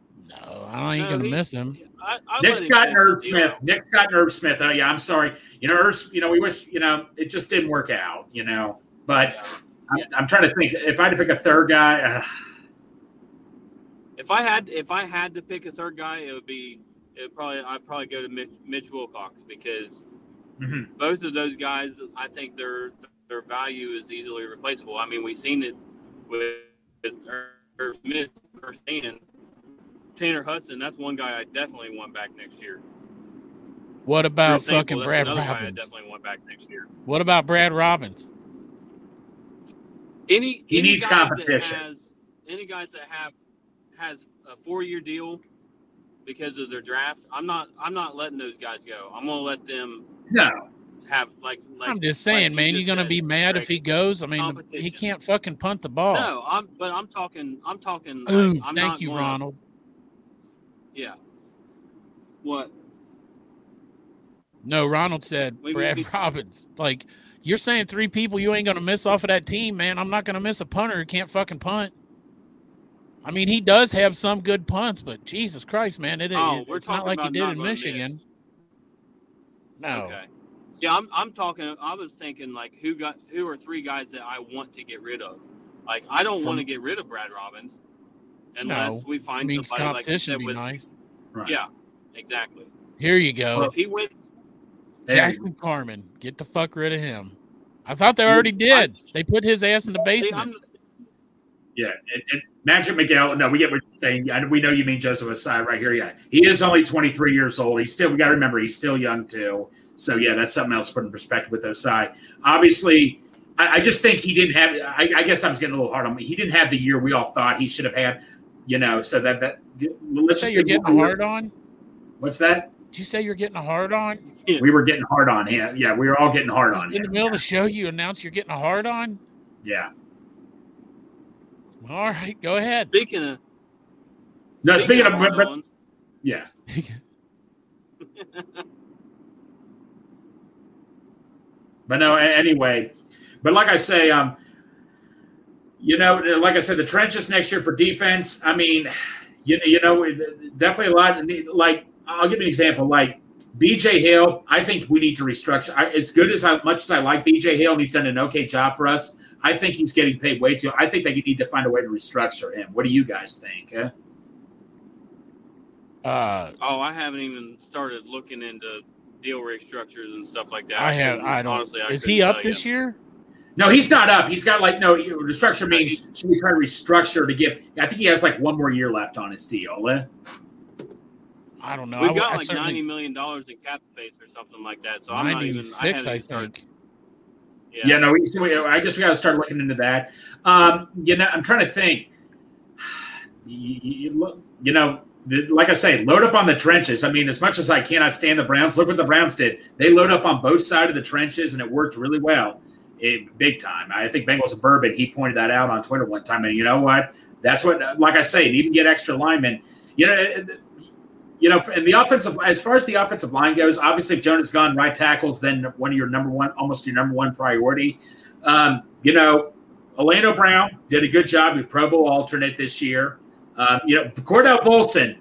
no, I ain't No, gonna he- miss him. I, I Nick let him Scott and finish Herb the deal. Smith. Nick Scott and Herb Smith. Oh yeah, I'm sorry. You know, Herb, you know, we wish, you know, it just didn't work out. You know, but I'm, I'm trying to think. If I had to pick a third guy, uh, If I had if I had to pick a third guy, it would be it would probably I'd probably go to Mitch, Mitch Wilcox because mhm. both of those guys, I think their their value is easily replaceable. I mean, we've seen it with, with Irv Smith firsthand. Tanner Hudson, that's one guy I definitely want back next year. What about example, fucking that's Brad another guy I Robbins? definitely want back next year. What about Brad Robbins? Any He any needs competition. Has, any guys that have has a four year deal because of their draft, I'm not I'm not letting those guys go. I'm gonna let them no, have like. like I'm just saying, you man, just you're gonna said, be mad if he goes. I mean, he can't fucking punt the ball. No, I'm but I'm talking I'm talking. Like, Ooh, I'm thank not you, gonna- Ronald. Yeah. What? No, Ronald said We Brad Robbins. Like you're saying, three people you ain't gonna miss off of that team, man. I'm not gonna miss a punter who can't fucking punt. I mean, he does have some good punts, but Jesus Christ, man, it, Oh, it- it's not like he did in gonna miss. Michigan. No, Okay. Yeah, I'm I'm talking. I was thinking like who got who are three guys that I want to get rid of. Like I don't want to get rid of Brad Robbins unless No. we find mean, somebody like you competition said would be with nice. right. yeah, exactly. Here you go, if he wins, There you Jackson Carman. Get the fuck rid of him. I thought they already did. They put his ass in the basement. I'm, Yeah, and, and Magic Miguel. No, we get what you're saying. Yeah, we know you mean Joseph Ossai right here. Yeah, he is only 23 years old. He's still. We got to remember he's still young too. So yeah, that's something else to put in perspective with Ossai. Obviously, I, I just think he didn't have. I, I guess I was getting a little hard on him. He didn't have the year we all thought he should have had. You know, so that that let's say just you're getting hard year. on. What's that? Did you say you're getting hard on? We were getting hard on him. Yeah, we were all getting hard Just on in the him. middle of the show, you announce you're getting a hard on. Yeah. All right, go ahead. speaking of No, speaking of, hard but- but- yeah, but no, anyway. But like I say, um, you know, like I said, the trenches next year for defense. I mean, you, you know, definitely a lot. Like, I'll give you an example. Like BJ Hill, I think we need to restructure. I, as good as I, much as I like BJ Hill, and he's done an okay job for us. I think he's getting paid way too. I think that you need to find a way to restructure him. What do you guys think? Huh? Uh, Oh, I haven't even started looking into deal restructures and stuff like that. I have. couldn't- I don't. Honestly, I is he up this you. year? No, he's not up. He's got like no restructure means should we try to restructure to give? I think he has like one more year left on his deal. eh? I don't know. We've got I like certainly- ninety million dollars in cap space or something like that. So I'm not even. I, 96, I think. Yeah. Yeah, no, we, we- I guess we got to start looking into that. Um, you know, I'm trying to think. You, you, you know, the, like I say, load up on the trenches. I mean, as much as I cannot stand the Browns, look what the Browns did. They load up on both sides of the trenches, and it worked really well, it, big time. I think Bengals and Bourbon. He pointed that out on Twitter one time, and you know what? That's what, like I say, even get extra linemen. You know, you know, and the offensive, as far as the offensive line goes, obviously, if Jonah's gone, right tackles, then one of your number one, almost your number one priority. Um, you know, Orlando Brown did a good job. He Pro Bowl alternate this year. Um, you know, Cordell Volson,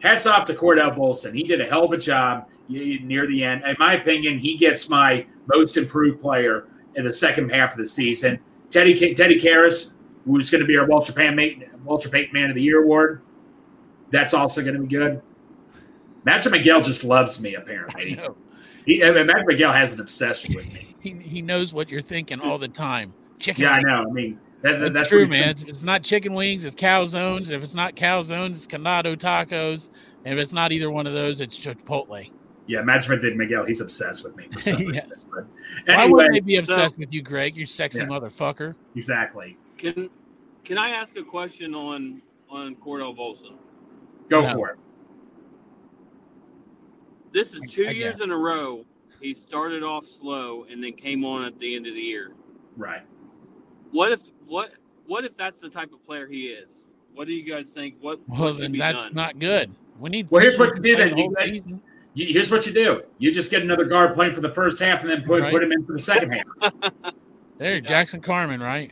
hats off to Cordell Volson. He did a hell of a job near the end. In my opinion, he gets my most improved player in the second half of the season. Teddy Teddy Karras, who's going to be our Walter Payton, Walter Payton Man of the Year award, that's also going to be good. Magic Miguel just loves me, apparently. He, I mean, Magic Miguel has an obsession with me. He, he knows what you're thinking all the time. Chicken. Yeah, I know. I mean, that, that- That's, true, man. thinking. It's, it's not chicken wings, it's calzones. If it's not calzones, it's canado tacos. And if it's not either one of those, it's Chipotle. Yeah, Magic Miguel, he's obsessed with me for some reason. Yes. But Why wouldn't they be obsessed with you, Greg? You sexy Yeah. motherfucker. exactly. Can Can I ask a question on on Cordell Volson? Go No. for it. This is two I years get in a row. He started off slow and then came on at the end of the year. Right. What if what What if that's the type of player he is? What do you guys think? What, Well, what then that's done? not good. We need. Well, here's what to you do then. You- whole season. You, here's what you do. You just get another guard playing for the first half and then put, Right. put him in for the second half. There, Jackson Carman, right?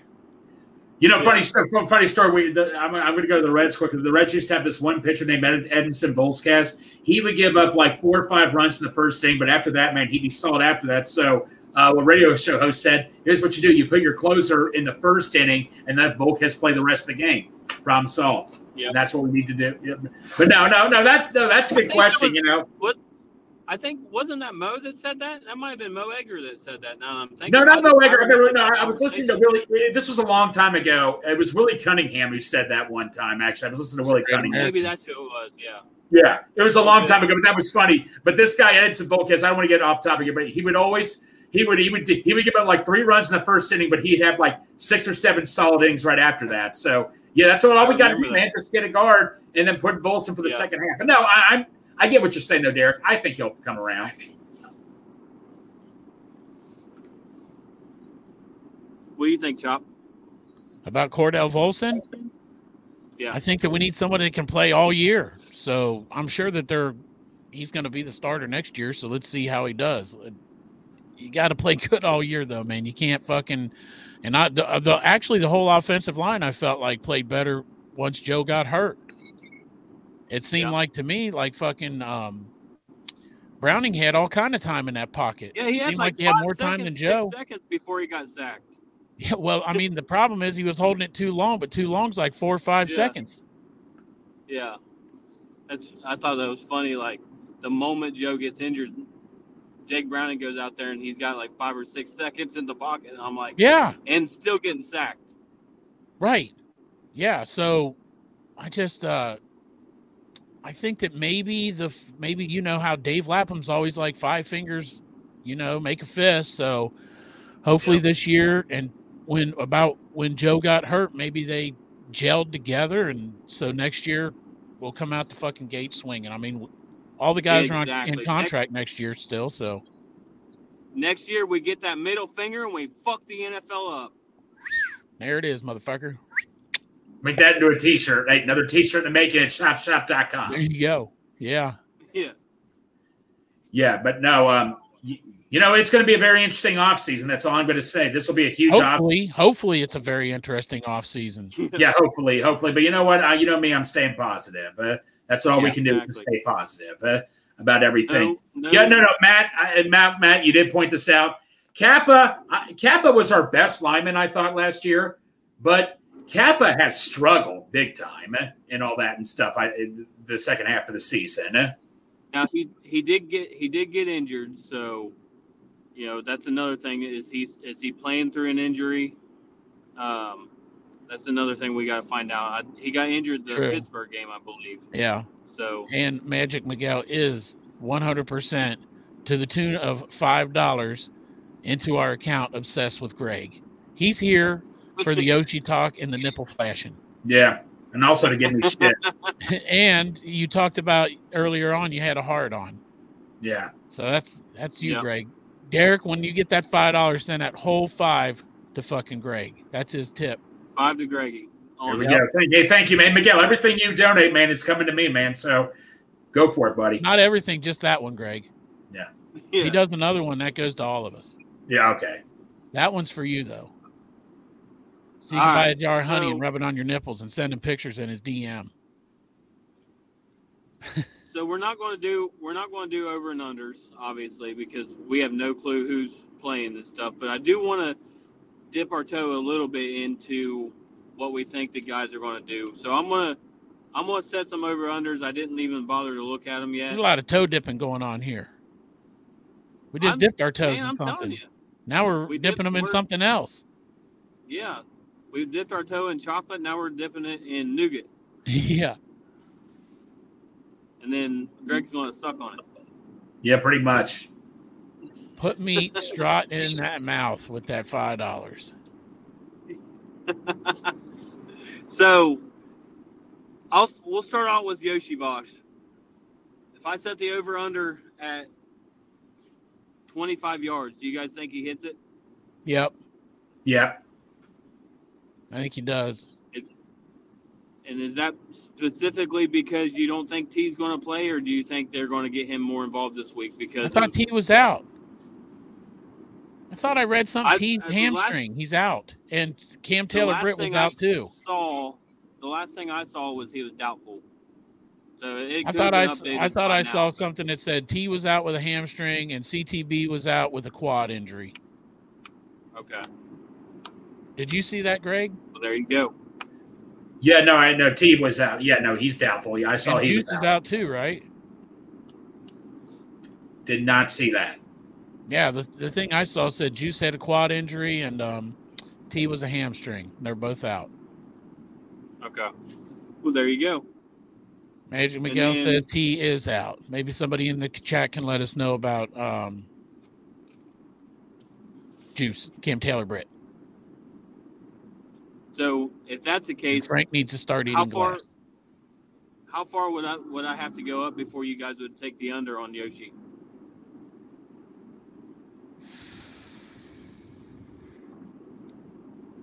You know, funny story. Funny story. We, the, I'm, I'm going to go to the Reds quickly. The Reds used to have this one pitcher named Ed, Edinson Volquez. He would give up like four or five runs in the first inning, but after that, man, he'd be solid after that. So, uh, what radio show host said, "Here's what you do: you put your closer in the first inning, and let Volquez play the rest of the game. Problem solved. Yeah. And that's what we need to do. Yep. But no, no, no. That's no, that's a I good question. was- You know, What I think wasn't that Mo that said that? That might have been Mo Egger that said that. Now I'm thinking. No, not Mo. Egger. I, remember no, I was listening to. Willie. This was a long time ago. It was Willie Cunningham who said that one time. Actually, I was listening to Willie Cunningham. Maybe that's who it was. Yeah. Yeah, it was a long time ago, but that was funny. But this guy Edson Volquez, I don't want to get off topic here, but he would always he would he would he would give up like three runs in the first inning, but he'd have like six or seven solid innings right after that. So yeah, that's what all we got to do, man. Just get a guard and then put Volson for the Yeah. second half. But no, I, I'm I get what you're saying though, Derek. I think he'll come around. What do you think, Chop? About Cordell Volson? Yeah. I think that we need somebody that can play all year. So I'm sure that they're he's going to be the starter next year. So let's see how he does. You got to play good all year, though, man. You can't fucking and I the, the actually the whole offensive line I felt like played better once Joe got hurt. It seemed Yeah. like to me like fucking um, Browning had all kind of time in that pocket. Yeah, he it had seemed like, like he had more time than Joe. Seconds before he got sacked. Yeah, well, I mean, the problem is he was holding it too long, but too long's like four or five Yeah. seconds. Yeah. That's. I thought that was funny. Like the moment Joe gets injured, Jake Browning goes out there and he's got like five or six seconds in the pocket. And I'm like, Yeah, and still getting sacked. right. Yeah, so I just uh I think that maybe the maybe you know how Dave Lapham's always like five fingers, you know, make a fist. So hopefully Yeah. this year and when about when Joe got hurt, maybe they gelled together and so next year we'll come out the fucking gate swinging. I mean, all the guys are on, Exactly. in Next- contract next year still, so Next year we get that middle finger and we fuck the NFL up. there it is, motherfucker. Make that into a T-shirt. Hey, another T-shirt in the making at shopshop.com. There you go. Yeah. Yeah. Yeah, but no, um, you, you know, it's going to be a very interesting offseason. That's all I'm going to say. This will be a huge off. Hopefully, hopefully it's a very interesting off season. Yeah, hopefully, hopefully. But you know what? Uh, you know me, I'm staying positive. Uh, that's all we Yeah, can do is stay positive uh, about everything. No, no, Yeah, no, no, Matt, I, Matt, Matt, you did point this out. Cappa, Cappa was our best lineman, I thought, last year, but Cappa has struggled big time and all that and stuff. I the second half of the season. Now he he did get he did get injured, so you know that's another thing. Is he is he playing through an injury? Um, that's another thing we got to find out. I, he got injured the True. Pittsburgh game, I believe. Yeah. So And Magic Miguel is 100% to the tune of $5 into our account, obsessed with Greg. He's here for the Yoshi talk in the nipple fashion. Yeah, and also to give me shit. and you talked about earlier on, you had a heart on. Yeah, So that's that's you, Yeah. Greg. Derek, when you get that $5, send that whole five to fucking Greg. That's his tip. five to Greggy. Oh, here On we go. Thank, hey, thank you, man, Miguel. Everything you donate, man, is coming to me, man. So go for it, buddy. Not everything, just that one, Greg. If Yeah. he does another one, that goes to all of us. Yeah, okay. That one's for you though. So you All can buy a jar of honey and rub it on your nipples and send him pictures in his DM. So we're not going to do we're not going to do over and unders, obviously, because we have no clue who's playing this stuff. But I do want to dip our toe a little bit into what we think the guys are going to do. So I'm gonna I'm gonna set some over unders. I didn't even bother to look at them yet. There's a lot of toe dipping going on here. We just I'm- dipped our toes Man, in I'm something. Now we're We dipping them in something else. yeah, we dipped our toe in chocolate. Now we're dipping it in nougat, yeah. and then Greg's going to suck on it. Yeah, pretty much. Put meat straight in that mouth with that five dollars. So, I'll we'll start out with Yoshi Vosh. If I set the over under at 25 yards, do you guys think he hits it? Yep. Yeah. I think he does. And is that specifically because you don't think T's going to play, or do you think they're going to get him more involved this week? Because I thought T was out. I thought I read something. I- T the hamstring. He's out. And Cam Taylor last Britt was thing I out too. Saw the last thing I saw was he was doubtful. So it I thought I, been s- updated I thought I saw something that said T was out with a hamstring and CTB was out with a quad injury. Okay, Did you see that, Greg? well there you go. Yeah, no, I know T was out. Yeah, no, he's doubtful. Yeah, I saw and he Juice was is out. out too, right? Did not see that. Yeah, the, the thing I saw said Juice had a quad injury and um, T was a hamstring. They're both out. Okay, well there you go. Magic And Miguel then- says T is out. Maybe somebody in the chat can let us know about um, Juice, Cam Taylor Britt. So if that's the And case, Frank needs to start How eating far- glass. how far would I would I have to go up before you guys would take the under on Yoshi?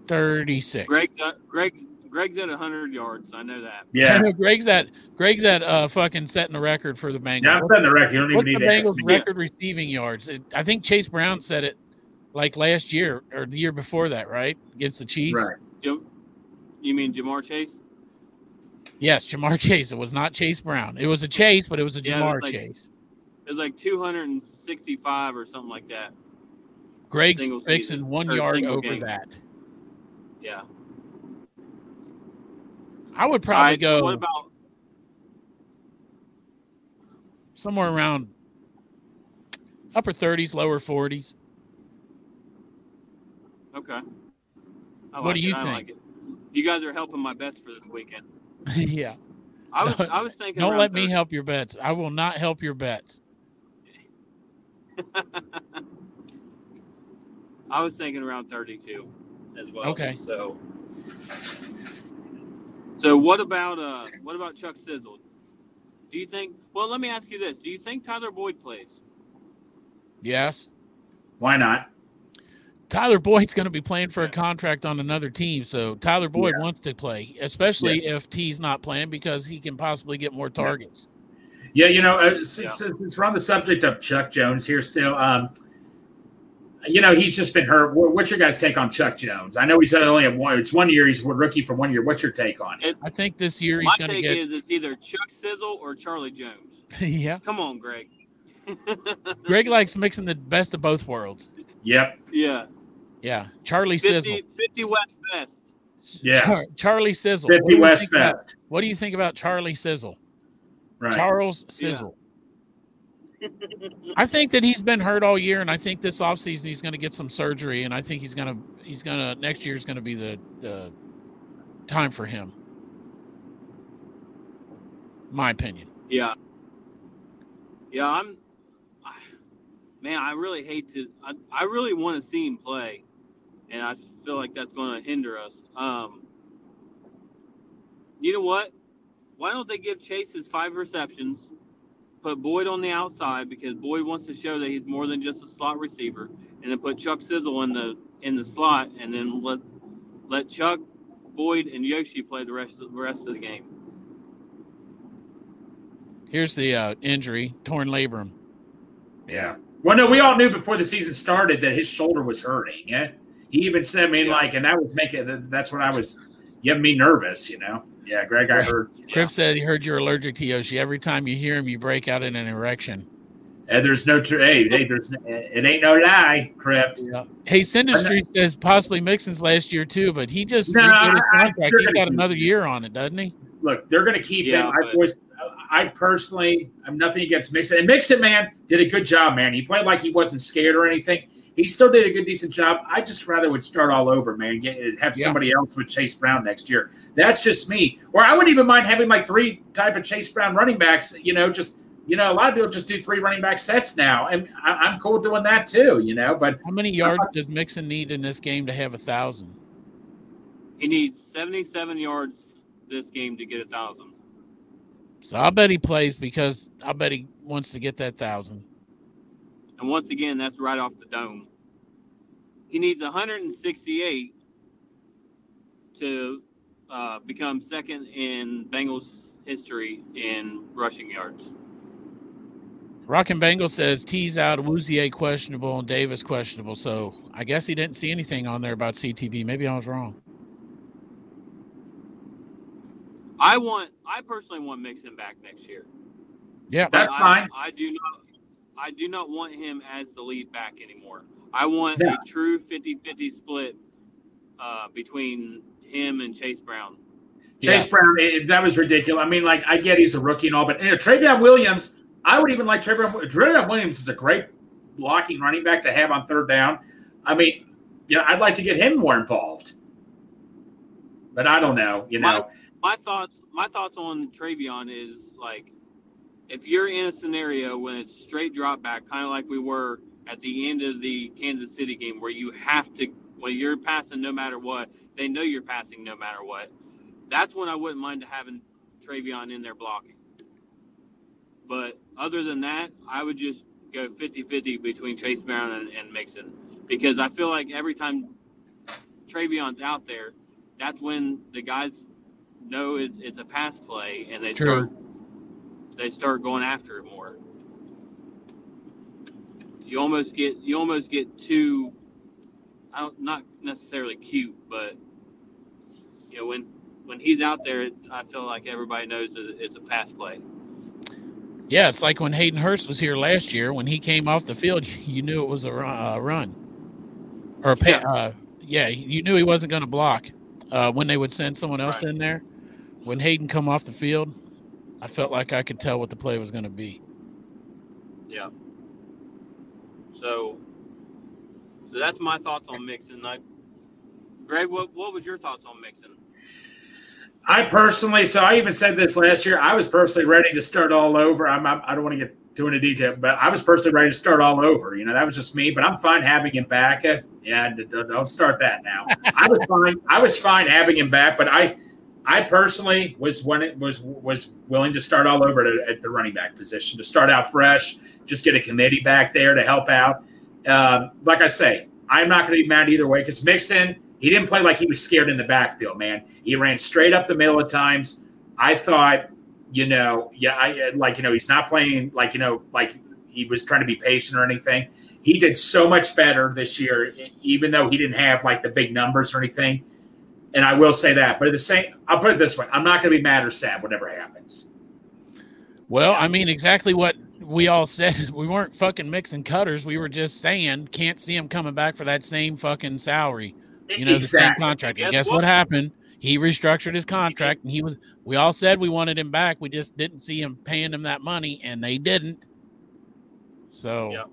Thirty-six. Greg's at, Greg's Greg's at hundred yards. I know that. I Yeah. know Greg's at Greg's at uh fucking setting the record for the Bengals. Yeah, I'm setting the record. You don't even What's the need to Bengals me. record receiving yards? It, I think Chase Brown said it like last year or the year before that, right? Against the Chiefs. Right. You mean Ja'Marr Chase? Yes, Ja'Marr Chase. It was not Chase Brown. It was a Chase, but it was a Yeah, it Ja'Marr was like- Chase. It was like two hundred and sixty-five or something like that. Greg's fixing one yard over game. that. Yeah. I would probably right, go What about somewhere around upper 30s, lower 40s. okay? I What like do you it, I think? like it. You guys are helping my bets for this weekend. yeah. I was No, I was thinking. Don't around let me help your bets. I will not help your bets. I was thinking around 32 as well. Okay. So, so what about uh what about Chuck Sizzle? Do you think? Well, let me ask you this: Do you think Tyler Boyd plays? Yes. Why not? Tyler Boyd's going to be playing for a contract on another team, so Tyler Boyd wants to play, especially if T's not playing because he can possibly get more targets. Yeah, you know, uh, since, since we're on the subject of Chuck Jones here still, um, you know, he's just been hurt. What's your guys' take on Chuck Jones? I know he's only have one. It's one year. He's a rookie for one year. What's your take on it? I think this year My he's going to take get. is it's either Chuck Sizzle or Charlie Jones. yeah, Come on, Greg. Greg likes mixing the best of both worlds. Yep. Yeah. Yeah, Charlie Sizzle. 50, 50 West Best. Yeah. Char- Charlie Sizzle. What do Fifty you West think about- Fest. What do you think about Charlie Sizzle? Right. Charles Sizzle. I think that he's been hurt all year, and I think this offseason he's going to get some surgery, and I think he's going to he's going to next year's going to be the the time for him. My opinion. Yeah. Yeah, I'm. I, man, I really hate to. I, I really want to see him play, and I feel like that's going to hinder us. Um, you know what? Why don't they give Chase his five receptions, put Boyd on the outside because Boyd wants to show that he's more than just a slot receiver, and then put Chuck Sizzle in the in the slot, and then let let Chuck, Boyd, and Yoshi play the rest of the rest of the game. Here's the uh, injury: torn labrum. Yeah. Well, no, we all knew before the season started that his shoulder was hurting. Yeah. He even said, I mean, Yeah. like, and that was making that's when I was getting me nervous, you know. Yeah, Greg, I heard. Crip said he heard you're allergic to Yoshi. Every time you hear him, you break out in an erection. And there's no, tr- hey, hey, there's, it ain't no lie, Crypt. Hey, Syndustry says possibly Mixon's last year too, but he just No, redid his I- I. He's got another year on it, doesn't he? Look, they're going to keep Yeah, him. I but- voiced, I personally, I'm nothing against Mixon. And Mixon, man, did a good job, man. He played like he wasn't scared or anything. He still did a good, decent job. I just rather would start all over, man. Get have Yeah. somebody else with Chase Brown next year. That's just me. Or I wouldn't even mind having like three type of Chase Brown running backs. You know, just you know, a lot of people just do three running back sets now, and I, I'm cool doing that too. You know, but How many yards does Mixon need in this game to have a thousand? He needs 77 yards this game to get a thousand. So I bet he plays because I bet he wants to get that thousand. And once again, that's right off the dome. He needs 168 to uh, become second in Bengals history in rushing yards. Rockin' Bengal says tease out Woozier questionable and Davis questionable. So I guess he didn't see anything on there about CTB. Maybe I was wrong. I want, I personally want Mixon back next year. Yeah, That's I, fine. I do not, I do not want him as the lead back anymore. I want Yeah. a true 50-50 split uh, between him and Chase Brown. Chase Brown, eh, that was ridiculous. I mean, like, I get he's a rookie and all, but you know, Trayveon Williams, I would even like Trayveon. Trayveon Williams is a great blocking running back to have on third down. I mean, you know, I'd like to get him more involved, but I don't know. You know, my thoughts my thoughts on Trayveon is like if you're in a scenario when it's straight drop back, kind of like we were at the end of the Kansas City game, where you have to when you're passing no matter what, they know you're passing no matter what. That's when I wouldn't mind having Trayveon in there blocking. But other than that, I would just go 50-50 between Chase Brown and, and Mixon because I feel like every time Trayveon's out there, that's when the guys know it, it's a pass play and they True. start they start going after it more. You almost get you almost get too I don't, not necessarily cute, but you know when when he's out there, I feel like everybody knows that it's a pass play. yeah. It's like when Hayden Hurst was here last year. When he came off the field, you knew it was a run, uh, run. or a pa- Yeah. uh, yeah. You knew he wasn't going to block. Uh, when they would send someone else Right. in there, when Hayden come off the field, I felt like I could tell what the play was going to be. Yeah. So, so that's my thoughts on Mixon. I, Greg, what what was your thoughts on Mixon? I personally, so I even said this last year. I was personally ready to start all over. I'm, I'm I don't want to get too into detail, but I was personally ready to start all over. You know, that was just me. But I'm fine having him back. Uh, Yeah, d- d- don't start that now. I was fine. I was fine having him back, but I, I personally was when it was was willing to start all over at, at the running back position to start out fresh, just get a committee back there to help out. Um, like I say, I'm not going to be mad either way because Mixon, he didn't play like he was scared in the backfield, man. He ran straight up the middle at times. I thought you know, yeah, I like you know he's not playing like you know like he was trying to be patient or anything. He did so much better this year, even though he didn't have like the big numbers or anything. And I will say that, but at the same, I'll put it this way: I'm not going to be mad or sad whatever happens. Well, I mean, exactly what we all said. We weren't fucking mixing cutters. We were just saying, can't see him coming back for that same fucking salary. You know, exactly. the same contract. And guess, guess what? what happened? He restructured his contract, and he was. We all said we wanted him back. We just didn't see him paying him that money, and they didn't. So, yeah.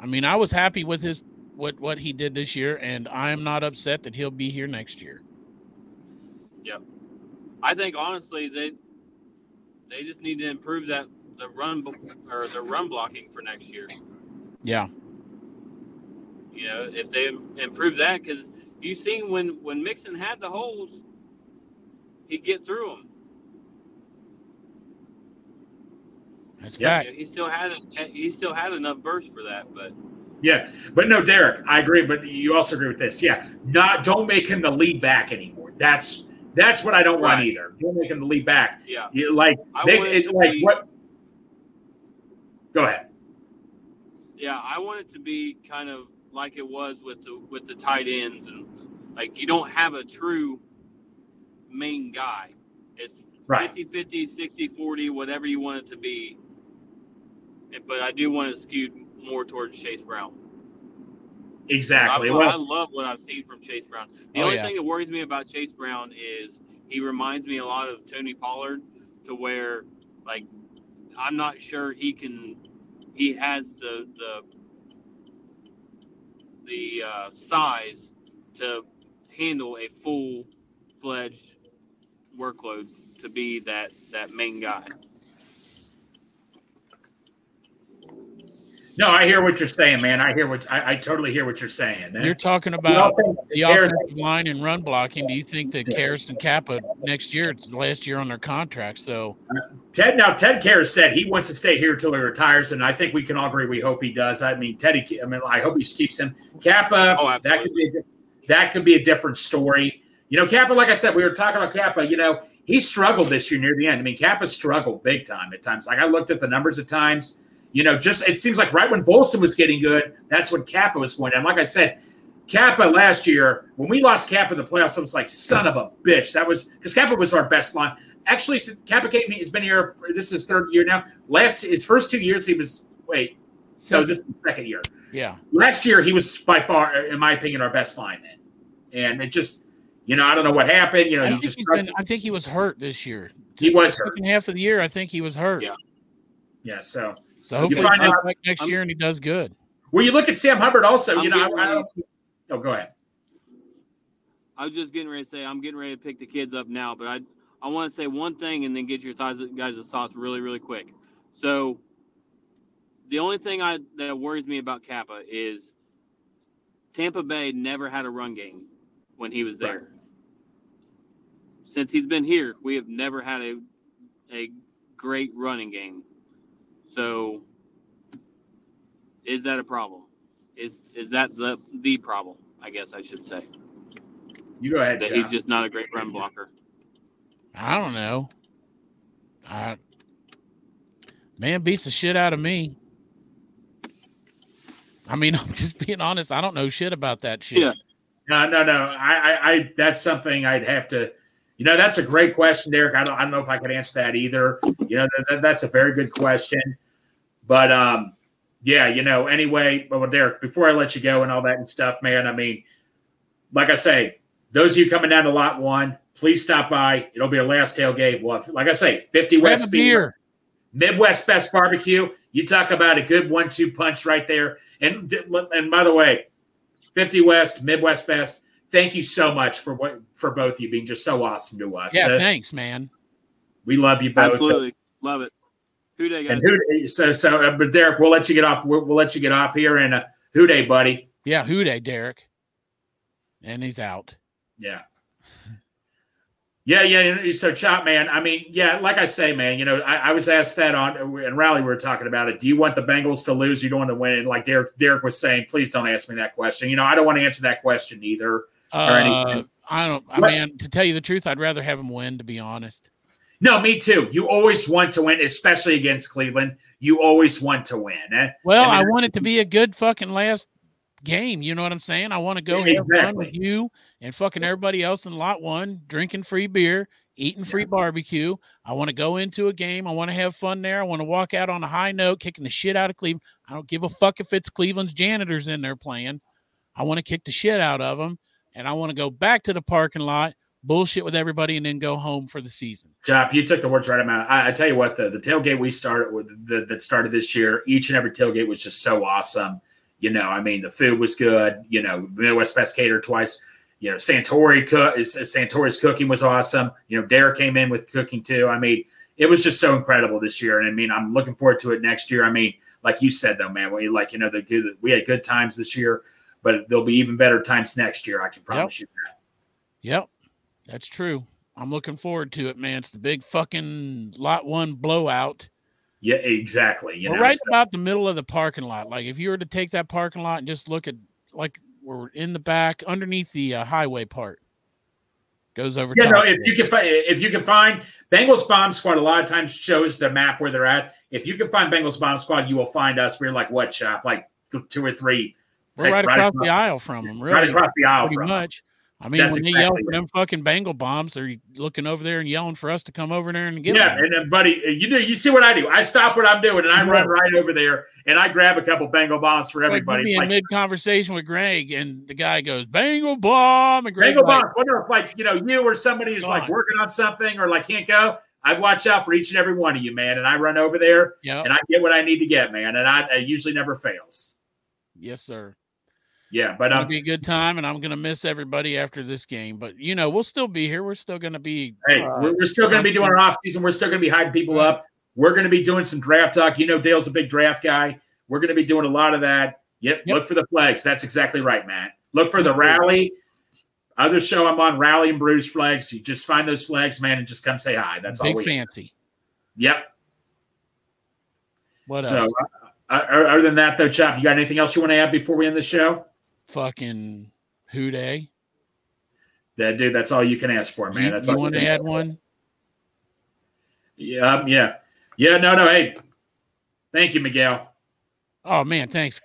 I mean, I was happy with his what what he did this year, and I am not upset that he'll be here next year. Yep. I think honestly they they just need to improve that the run or the run blocking for next year. Yeah. You know, if they improve that, because you seen when when Mixon had the holes, he'd get through them. That's yeah. fact. he still had he still had enough burst for that, but yeah, but no, Derek, I agree. But you also agree with this, yeah. Not don't make him the lead back anymore. That's that's what I don't right. want either. Don't make him the lead back. Yeah, you, like make it like be, what? Go ahead. Yeah, I want it to be kind of like it was with the with the tight ends, and like you don't have a true main guy. It's right. 50 50, 60 40, whatever you want it to be. But I do want it skewed more towards Chase Brown. Exactly. I, well, I love what I've seen from Chase Brown. The oh, only yeah. thing that worries me about Chase Brown is he reminds me a lot of Tony Pollard, to where like I'm not sure he can. He has the the the uh, size to handle a full fledged workload to be that that main guy. No, I hear what you're saying, man. I hear what I, I totally hear what you're saying. You're talking about the offensive line and run blocking. Do you think that yeah. Karras and Cappa next year, it's the last year on their contract? So uh, Ted, now Ted Karras said he wants to stay here until he retires, and I think we can all agree. We hope he does. I mean, Teddy. I mean, I hope he keeps him. Cappa, oh, that could be that could be a different story. You know, Cappa, like I said, we were talking about Cappa. You know, he struggled this year near the end. I mean, Cappa struggled big time at times. Like I looked at the numbers at times you know, just it seems like right when Volson was getting good, that's when Cappa was going down. Like I said, Cappa last year, when we lost Cappa in the playoffs, I was like, son of a bitch. That was because Cappa was our best line. Actually, Cappa came, has been here. For, this is his third year now. Last his first two years, he was wait. So this is the second year. Yeah. Last year, he was by far, in my opinion, our best lineman. And it just, you know, I don't know what happened. You know, he just. Been, I think he was hurt this year. He was hurt. Second half of the year, I think he was hurt. Yeah. Yeah. So so hopefully he comes back next I'm, year and he does good. Well, you look at Sam Hubbard also. I'm you know, I, I oh, go ahead. I was just getting ready to say I'm getting ready to pick the kids up now, but I I want to say one thing and then get your thoughts, guys' thoughts really really quick. So the only thing I that worries me about Cappa is Tampa Bay never had a run game when he was there. Right. Since he's been here, we have never had a a great running game. So is that a problem? Is is that the the problem? I guess I should say. You go ahead. That John. he's just not a great run blocker. I don't know. I man beats the shit out of me. I mean, I'm just being honest. I don't know shit about that shit. Yeah. No, no, no. I, I, I that's something I'd have to you know, that's a great question, Derek. I don't, I don't know if I could answer that either. You know, that, that's a very good question. But um, yeah, you know, anyway, well, Derek, before I let you go and all that and stuff, man, I mean, like I say, those of you coming down to lot one, please stop by. It'll be our last tailgate. Well, like I say, 50 West beer. Midwest Best Barbecue. You talk about a good one-two punch right there. And and by the way, 50 West, Midwest Best thank you so much for what for both of you being just so awesome to us. Yeah, uh, thanks, man. We love you both. Absolutely, love it. Who Dey, guys? And who so so. Uh, but Derek, we'll let you get off. We'll, we'll let you get off here. And uh, who Dey, buddy? Yeah, who Dey, Derek. And he's out. Yeah. Yeah, yeah. So, Chop, man. I mean, yeah, like I say, man. You know, I, I was asked that on in rally. We were talking about it. Do you want the Bengals to lose? You don't want to win? And like Derek, Derek was saying, please don't ask me that question. You know, I don't want to answer that question either. Uh, I don't. I mean, to tell you the truth, I'd rather have him win. To be honest. No, me too. You always want to win, especially against Cleveland. You always want to win. eh? Well, I I, want it to be a good fucking last game. You know what I'm saying? I want to go have fun with you and fucking everybody else in lot one, drinking free beer, eating free barbecue. I want to go into a game. I want to have fun there. I want to walk out on a high note, kicking the shit out of Cleveland. I don't give a fuck if it's Cleveland's janitors in there playing. I want to kick the shit out of them, and I want to go back to the parking lot, bullshit with everybody, and then go home for the season. Chop, you took the words right out of my mouth. I, I tell you what, the, the tailgate we started with the, that started this year, each and every tailgate was just so awesome. You know, I mean, the food was good. You know, Midwest Best Cater twice. You know, Santori cook Santori's cooking was awesome. You know, Derek came in with cooking too. I mean, it was just so incredible this year, and I mean, I'm looking forward to it next year. I mean, like you said though, man, we like you know the good we had good times this year, but there'll be even better times next year. I can promise you that. Yep, that's true. I'm looking forward to it, man. It's the big fucking lot one blowout. Yeah, exactly. You We're know, right so- about the middle of the parking lot. Like if you were to take that parking lot and just look at like we're in the back underneath the uh, highway part, goes over. Yeah, no. If you can find, if you can find Bengals Bomb Squad, a lot of times shows the map where they're at. If you can find Bengals Bomb Squad, you will find us. We're like what shop? Like th- two or three, we're right, right across across- the aisle from them. Really, right across the aisle pretty from. much. I mean, That's when they yell exactly for them fucking Bengal bombs, they're looking over there and yelling for us to come over there and get Yeah, them. Yeah, and then, buddy, uh, you know, you see what I do? I stop what I'm doing and I run right over there and I grab a couple Bengal bombs for everybody. be in Like, mid conversation with Greg, and the guy goes Bengal bomb, and Greg Bengal like, bombs. Wonder if, like, you know, you or somebody who's like working on something or like can't go. I watch out for each and every one of you, man, and I run over there yeah, and I get what I need to get, man, and I, it usually never fails. yes, sir. Yeah, but It'll um, be a good time, and I'm gonna miss everybody after this game. But you know, we'll still be here. We're still gonna be. Hey, uh, we're, we're still going to be doing our off season. We're still going to be hyping people up. We're going to be doing some draft talk. You know, Dale's a big draft guy. We're going to be doing a lot of that. Yep. Yep. Look for the flags. That's exactly right, Matt. Look for the rally. Other show I'm on, Rally and Bruise flags. You just find those flags, man, and just come say hi. That's all big fancy. Yep. What So, else? uh, uh, other than that, though, Chop, you got anything else you want to add before we end the show? Fucking who Dey? Yeah, dude, that's all you can ask for, man. you that's you all want you to add one? Yeah, um, yeah, yeah. No, no. Hey, thank you, Miguel. Oh man, thanks,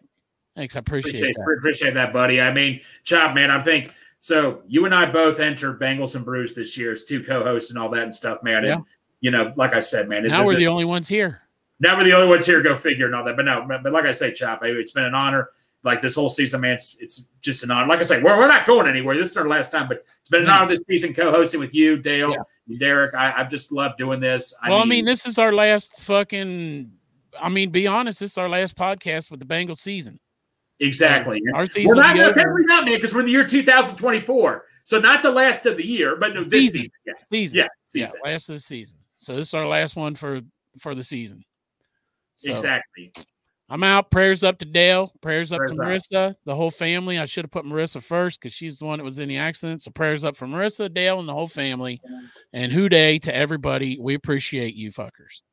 thanks. I appreciate, Appreciate, that. appreciate that, buddy. I mean, Chop, man, I think so. You and I both entered Bengals and Brews this year as two co-hosts and all that and stuff, man. Yeah. And you know, like I said, man, it- Now we're the- the only ones here. now we're the only ones here. Go figure and all that. But no, but, but like I say, Chop, it's been an honor. Like this whole season, man, it's, it's just an honor. Like I say, we're, we're not going anywhere. This is our last time, but it's been an hmm. honor this season co-hosting with you, Dale, Yeah. and Derek. I, I've just loved doing this. well, I mean, this is our last fucking. I mean, be honest, this is our last podcast with the Bengals season. exactly. Our season. We're season. not will be no, over. technically not, man, because we're in the year 2024. So not the last of the year, but no, this Season. season. Yeah, season. yeah, yeah, last of the season. So this is our last one for for the season. So exactly. I'm out. Prayers up to Dale. Prayers up to Prayers Marissa, the whole family. I should have put Marissa first because she's the one that was in the accident. So prayers up for Marissa, Dale, and the whole family. And who Dey to everybody. We appreciate you fuckers.